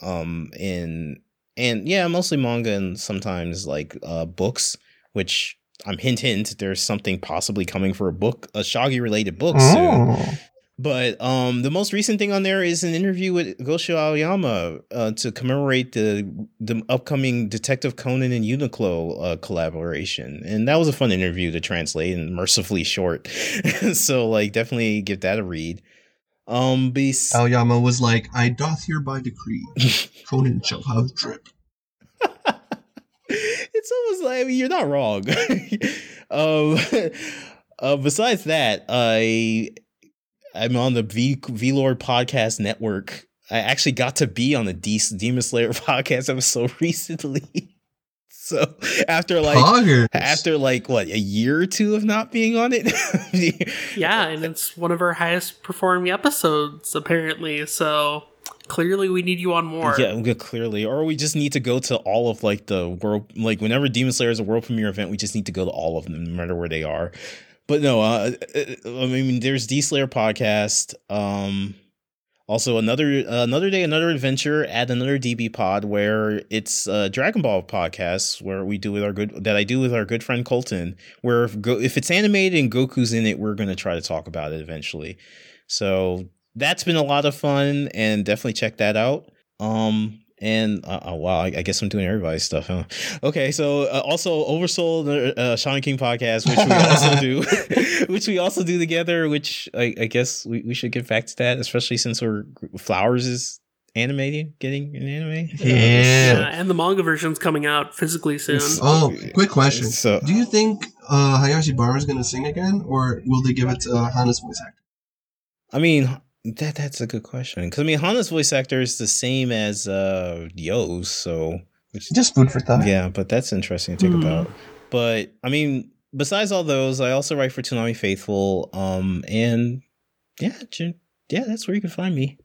Um, in and yeah, mostly manga and sometimes like uh, books. Which I'm hint hint. There's something possibly coming for a book, a Shoggy related book soon. Mm. But um, the most recent thing on there is an interview with Gosho Aoyama uh, to commemorate the the upcoming Detective Conan and Uniqlo uh, collaboration, and that was a fun interview to translate and mercifully short. [laughs] so like, definitely give that a read. Um, bes- Aoyama was like, "I doth hereby decree, [laughs] Conan shall have drip." it's almost like I mean, you're not wrong. [laughs] um, [laughs] uh, besides that, I I'm on the V V Lord podcast network. I actually got to be on the D- Demon Slayer podcast episode recently. [laughs] so after like Poggers. after like what a year or two of not being on it. [laughs] Yeah, and it's one of our highest performing episodes, apparently. So clearly, we need you on more. Yeah, we- clearly. Or we just need to go to all of like the world like whenever Demon Slayer is a world premiere event, we just need to go to all of them, no matter where they are. But no, uh, I mean there's D Slayer podcast. Um also another another day, another adventure at another DB pod where it's a Dragon Ball podcast where we do with our good that I do with our good friend Colton. Where if, Go, if it's animated and Goku's in it, we're gonna try to talk about it eventually. So that's been a lot of fun and definitely check that out. Um and uh, oh wow, I, I guess I'm doing everybody's stuff, huh? Okay, so uh, also Oversoul, the uh, Shaman King podcast, which we also [laughs] do, [laughs] which we also do together. Which I, I guess we, we should get back to that, especially since we're Flowers is animating, getting an anime. Yeah. Yeah, and the manga version's coming out physically soon. Oh, quick question. So Do you think uh, Hayashibara is gonna sing again, or will they give it to uh, Hana's voice actor? I mean that that's a good question because I mean Hana's voice actor is the same as uh Yoh's, so which Just food for thought. Yeah, but that's interesting to think Hmm. about. But I mean, besides all those, I also write for Tsunami Faithful. Um, and yeah, yeah, that's where you can find me.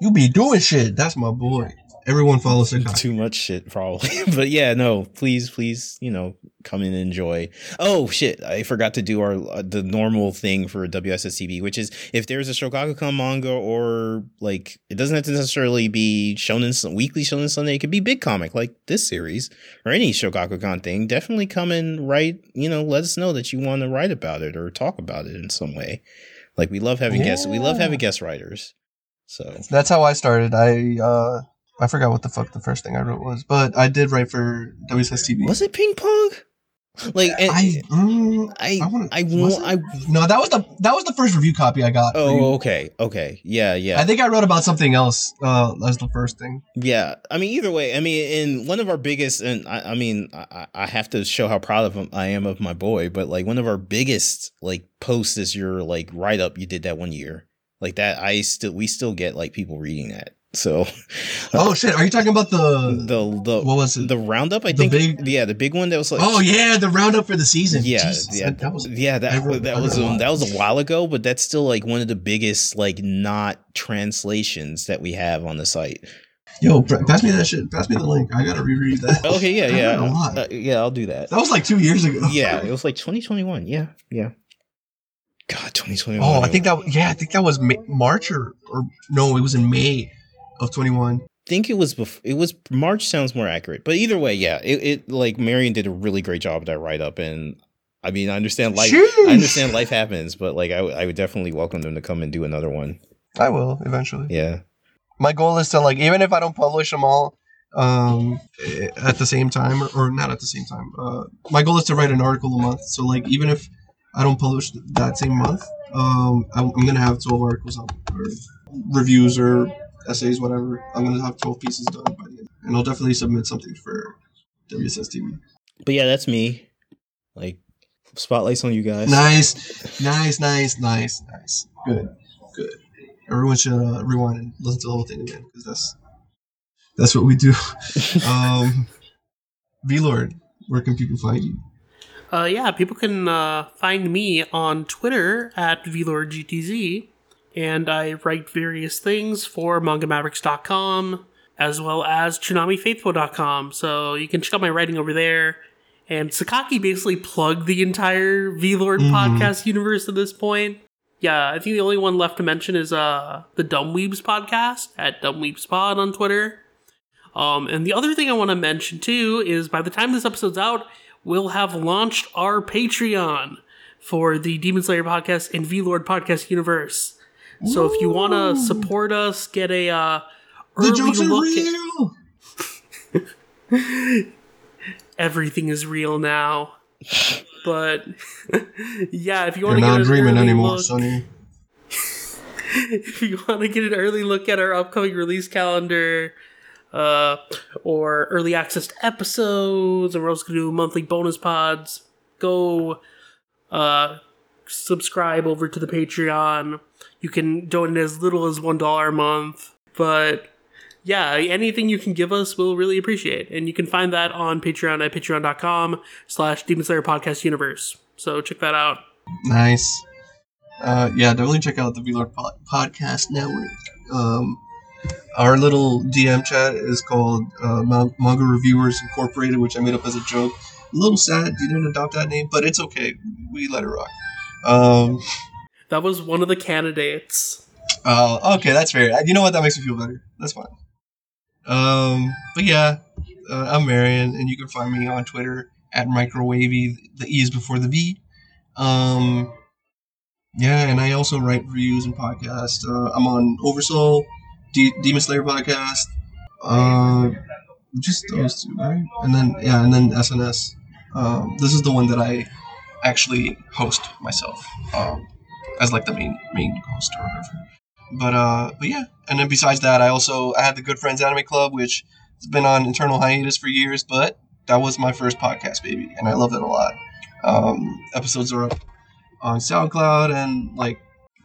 You be doing shit. That's my boy. Everyone follow [laughs] Sakaki. Too much shit, probably. [laughs] but yeah, no, please, please, you know, come and enjoy. Oh shit, I forgot to do our uh, the normal thing for WSSTV, which is if there's a Shogakukan manga or like it doesn't have to necessarily be Shonen Weekly Shonen Sunday. It could be big comic like this series or any Shogakukan thing. Definitely come and write. You know, let us know that you want to write about it or talk about it in some way. Like we love having guests. We love having guest writers. So That's how I started. I uh, I forgot what the fuck the first thing I wrote was, but I did write for WSTV. was it ping pong? Like and- I mm, I I wanna- I? I no, that was the that was the first review copy I got. oh okay okay yeah yeah I think I wrote about something else uh, as the first thing. yeah I mean either way I mean in one of our biggest and I, I mean I, I have to show how proud of him I am of my boy but like one of our biggest like posts is your like write up you did that one year like that I still we still get like people reading that so Oh shit! Are you talking about the the the what was it? the roundup I the think big- yeah the big one that was like oh yeah, the roundup for the season. Yeah, Jesus, yeah, that, that was yeah. That wrote- that was a um, that was a while ago, but that's still like one of the biggest like not translations that we have on the site. Yo, pass me that shit. Pass me the link. I gotta reread that. Okay, yeah, [laughs] yeah, read a lot. uh, yeah. I'll do that. That was like two years ago. Yeah, it was like 2021. Yeah, yeah. God, 2021. Oh, I think that yeah, I think that was Ma- March or or no, it was in May of twenty one. think it was bef- it was March sounds more accurate, but either way, yeah. It, it like Marion did a really great job that write up, and I mean, I understand life. I understand life happens, but like I, w- I would definitely welcome them to come and do another one. I will eventually. Yeah. My goal is to like even if I don't publish them all um at the same time or, or not at the same time. Uh, my goal is to write an article a month. So like even if I don't publish that same month, um, I'm, gonna have twelve articles out or reviews or essays, whatever. I'm gonna have 12 pieces done by the end, and I'll definitely submit something for WSS TV. But yeah, that's me. Like spotlights on you guys. Nice, nice, nice, nice, nice. Good, good. Everyone should uh, rewind and listen to the whole thing again because that's that's what we do. [laughs] um, V Lord, where can people find you? Uh, yeah, people can uh, find me on Twitter at VLordGTZ, and I write various things for MangaMavericks.com as well as TsunamiFaithful.com. So you can check out my writing over there. And Sakaki basically plugged the entire VLord Mhm. podcast universe at this point. Yeah, I think the only one left to mention is uh the Dumbweebs podcast at Dumbweebspod on Twitter. Um, and the other thing I want to mention too is by the time this episode's out, we'll have launched our Patreon for the Demon Slayer podcast and V Lord podcast universe. So if you want to support us, get a uh, The early jokes are look at real. [laughs] everything is real now. But [laughs] yeah, if you want to get not an dreaming early anymore, look, Sonny. [laughs] if you want to get an early look at our upcoming release calendar, uh, or early access to episodes, and we're also gonna do monthly bonus pods, go uh, subscribe over to the Patreon. You can donate as little as one dollar a month, but yeah, anything you can give us, we'll really appreciate. And you can find that on Patreon at patreon.com slash Demon Slayer Podcast Universe. So check that out. Nice. Uh, yeah, definitely check out the pod- Podcast Network. Um, our little DM chat is called uh, Man- Manga Reviewers Incorporated, which I made up as a joke. A little sad you didn't adopt that name, but it's okay. We let it rock. Um, That was one of the candidates. uh, okay, that's fair. You know what? That makes me feel better. That's fine. Um, but yeah, uh, I'm Marion, and you can find me on Twitter at microwaevy. The E is before the V. Um, yeah, and I also write reviews and podcasts. Uh, I'm on Oversoul, D- Demon Slayer podcast. Uh, just those two, right? And then yeah, and then SNS. Um, this is the one that I actually host myself, um, as like the main main host or whatever. But uh, but yeah, and then besides that, I also I had the Good Friends Anime Club, which has been on internal hiatus for years, but that was my first podcast, baby, and I love it a lot. Um, episodes are up on SoundCloud and like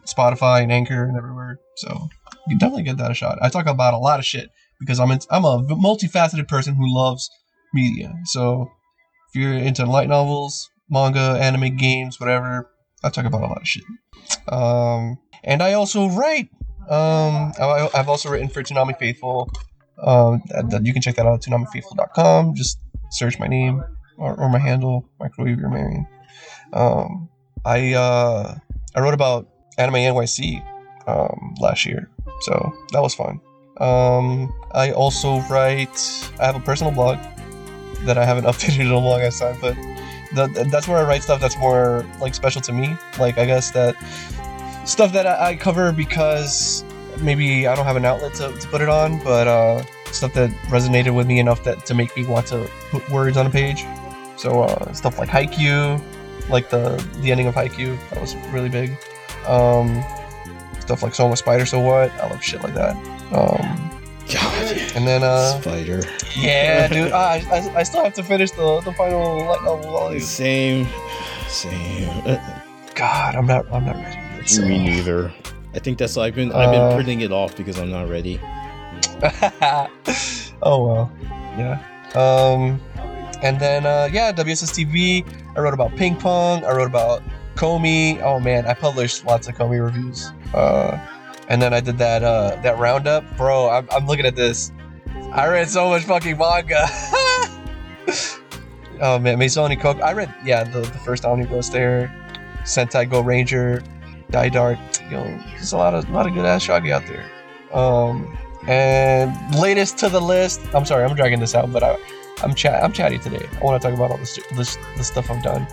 Spotify and Anchor and everywhere, so you can definitely give that a shot. I talk about a lot of shit because I'm in, I'm a multifaceted person who loves media. So if you're into light novels, manga, anime, games, whatever, I talk about a lot of shit. Um, and I also write. Um, I, I've also written for Tsunami Faithful. Um, that, that- you can check that out at TsunamiFaithful.com. Just search my name or, or my handle, Microwave Your Marion. Um, I uh, I wrote about Anime NYC um, last year, so that was fun. Um, I also write. I have a personal blog that I haven't [laughs] updated in a long ass time, but that's where I write stuff that's more like special to me. Like I guess that stuff that I, I cover because maybe I don't have an outlet to, to put it on, but uh, stuff that resonated with me enough that to make me want to put words on a page. So uh, stuff like Haikyuu, like the the ending of Haikyuu, that was really big. Um, stuff like So I'm a Spider, so what? I love shit like that. Um, God, and then uh, spider. yeah, [laughs] dude, I, I, I still have to finish the, the final light novel volume. Same, same. Uh, God, I'm not I'm not ready. It's, Me uh, neither. I think that's why I've been I've been Uh, putting it off because I'm not ready. [laughs] oh well, yeah. Um, and then uh, yeah, WSS TV. I wrote about ping pong. I wrote about Komi. Oh man, I published lots of Komi reviews. Uh, and then I did that uh, that roundup, bro. I'm, I'm looking at this. I read so much fucking manga. [laughs] oh man, Maison Ikkoku. I read yeah the, the first omnibus there. Sentai Go Ranger, Dai Dark. You know, there's a lot of a lot of good ass Shoggy out there. Um, and latest to the list. I'm sorry, I'm dragging this out, but I, I'm chat. I'm chatty today. I want to talk about all this, this, the stuff I've done.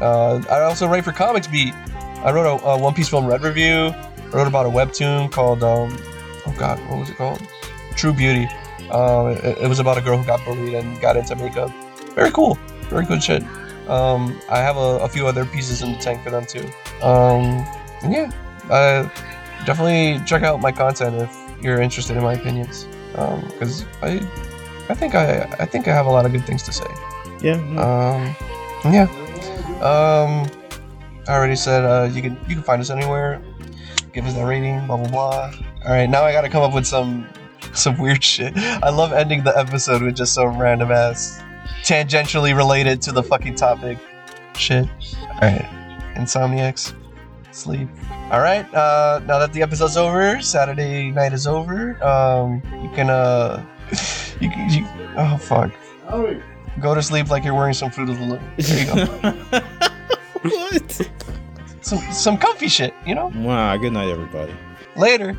Uh, I also write for Comics Beat. I wrote a, a One Piece Film Red review. I wrote about a webtoon called um, oh god, what was it called? True Beauty. Uh, it, it was about a girl who got bullied and got into makeup. Very cool. Very good shit. Um, I have a, a few other pieces in the tank for them too. Um, and yeah, uh, definitely check out my content if you're interested in my opinions, because I, I think I, I think I have a lot of good things to say. Yeah. Um, yeah. Um, I already said uh, you can you can find us anywhere. Give us that rating. Blah blah blah. All right, now I got to come up with some some weird shit. I love ending the episode with just some random ass, tangentially related to the fucking topic shit. All right, Insomniacs, sleep. All right, uh, now that the episode's over, Saturday night is over. Um, you can uh, [laughs] you, can- you oh fuck. Go to sleep like you're wearing some Fruit of the Loom. There you go. [laughs] what? Some some comfy shit, you know. Wow. Good night, everybody. Later.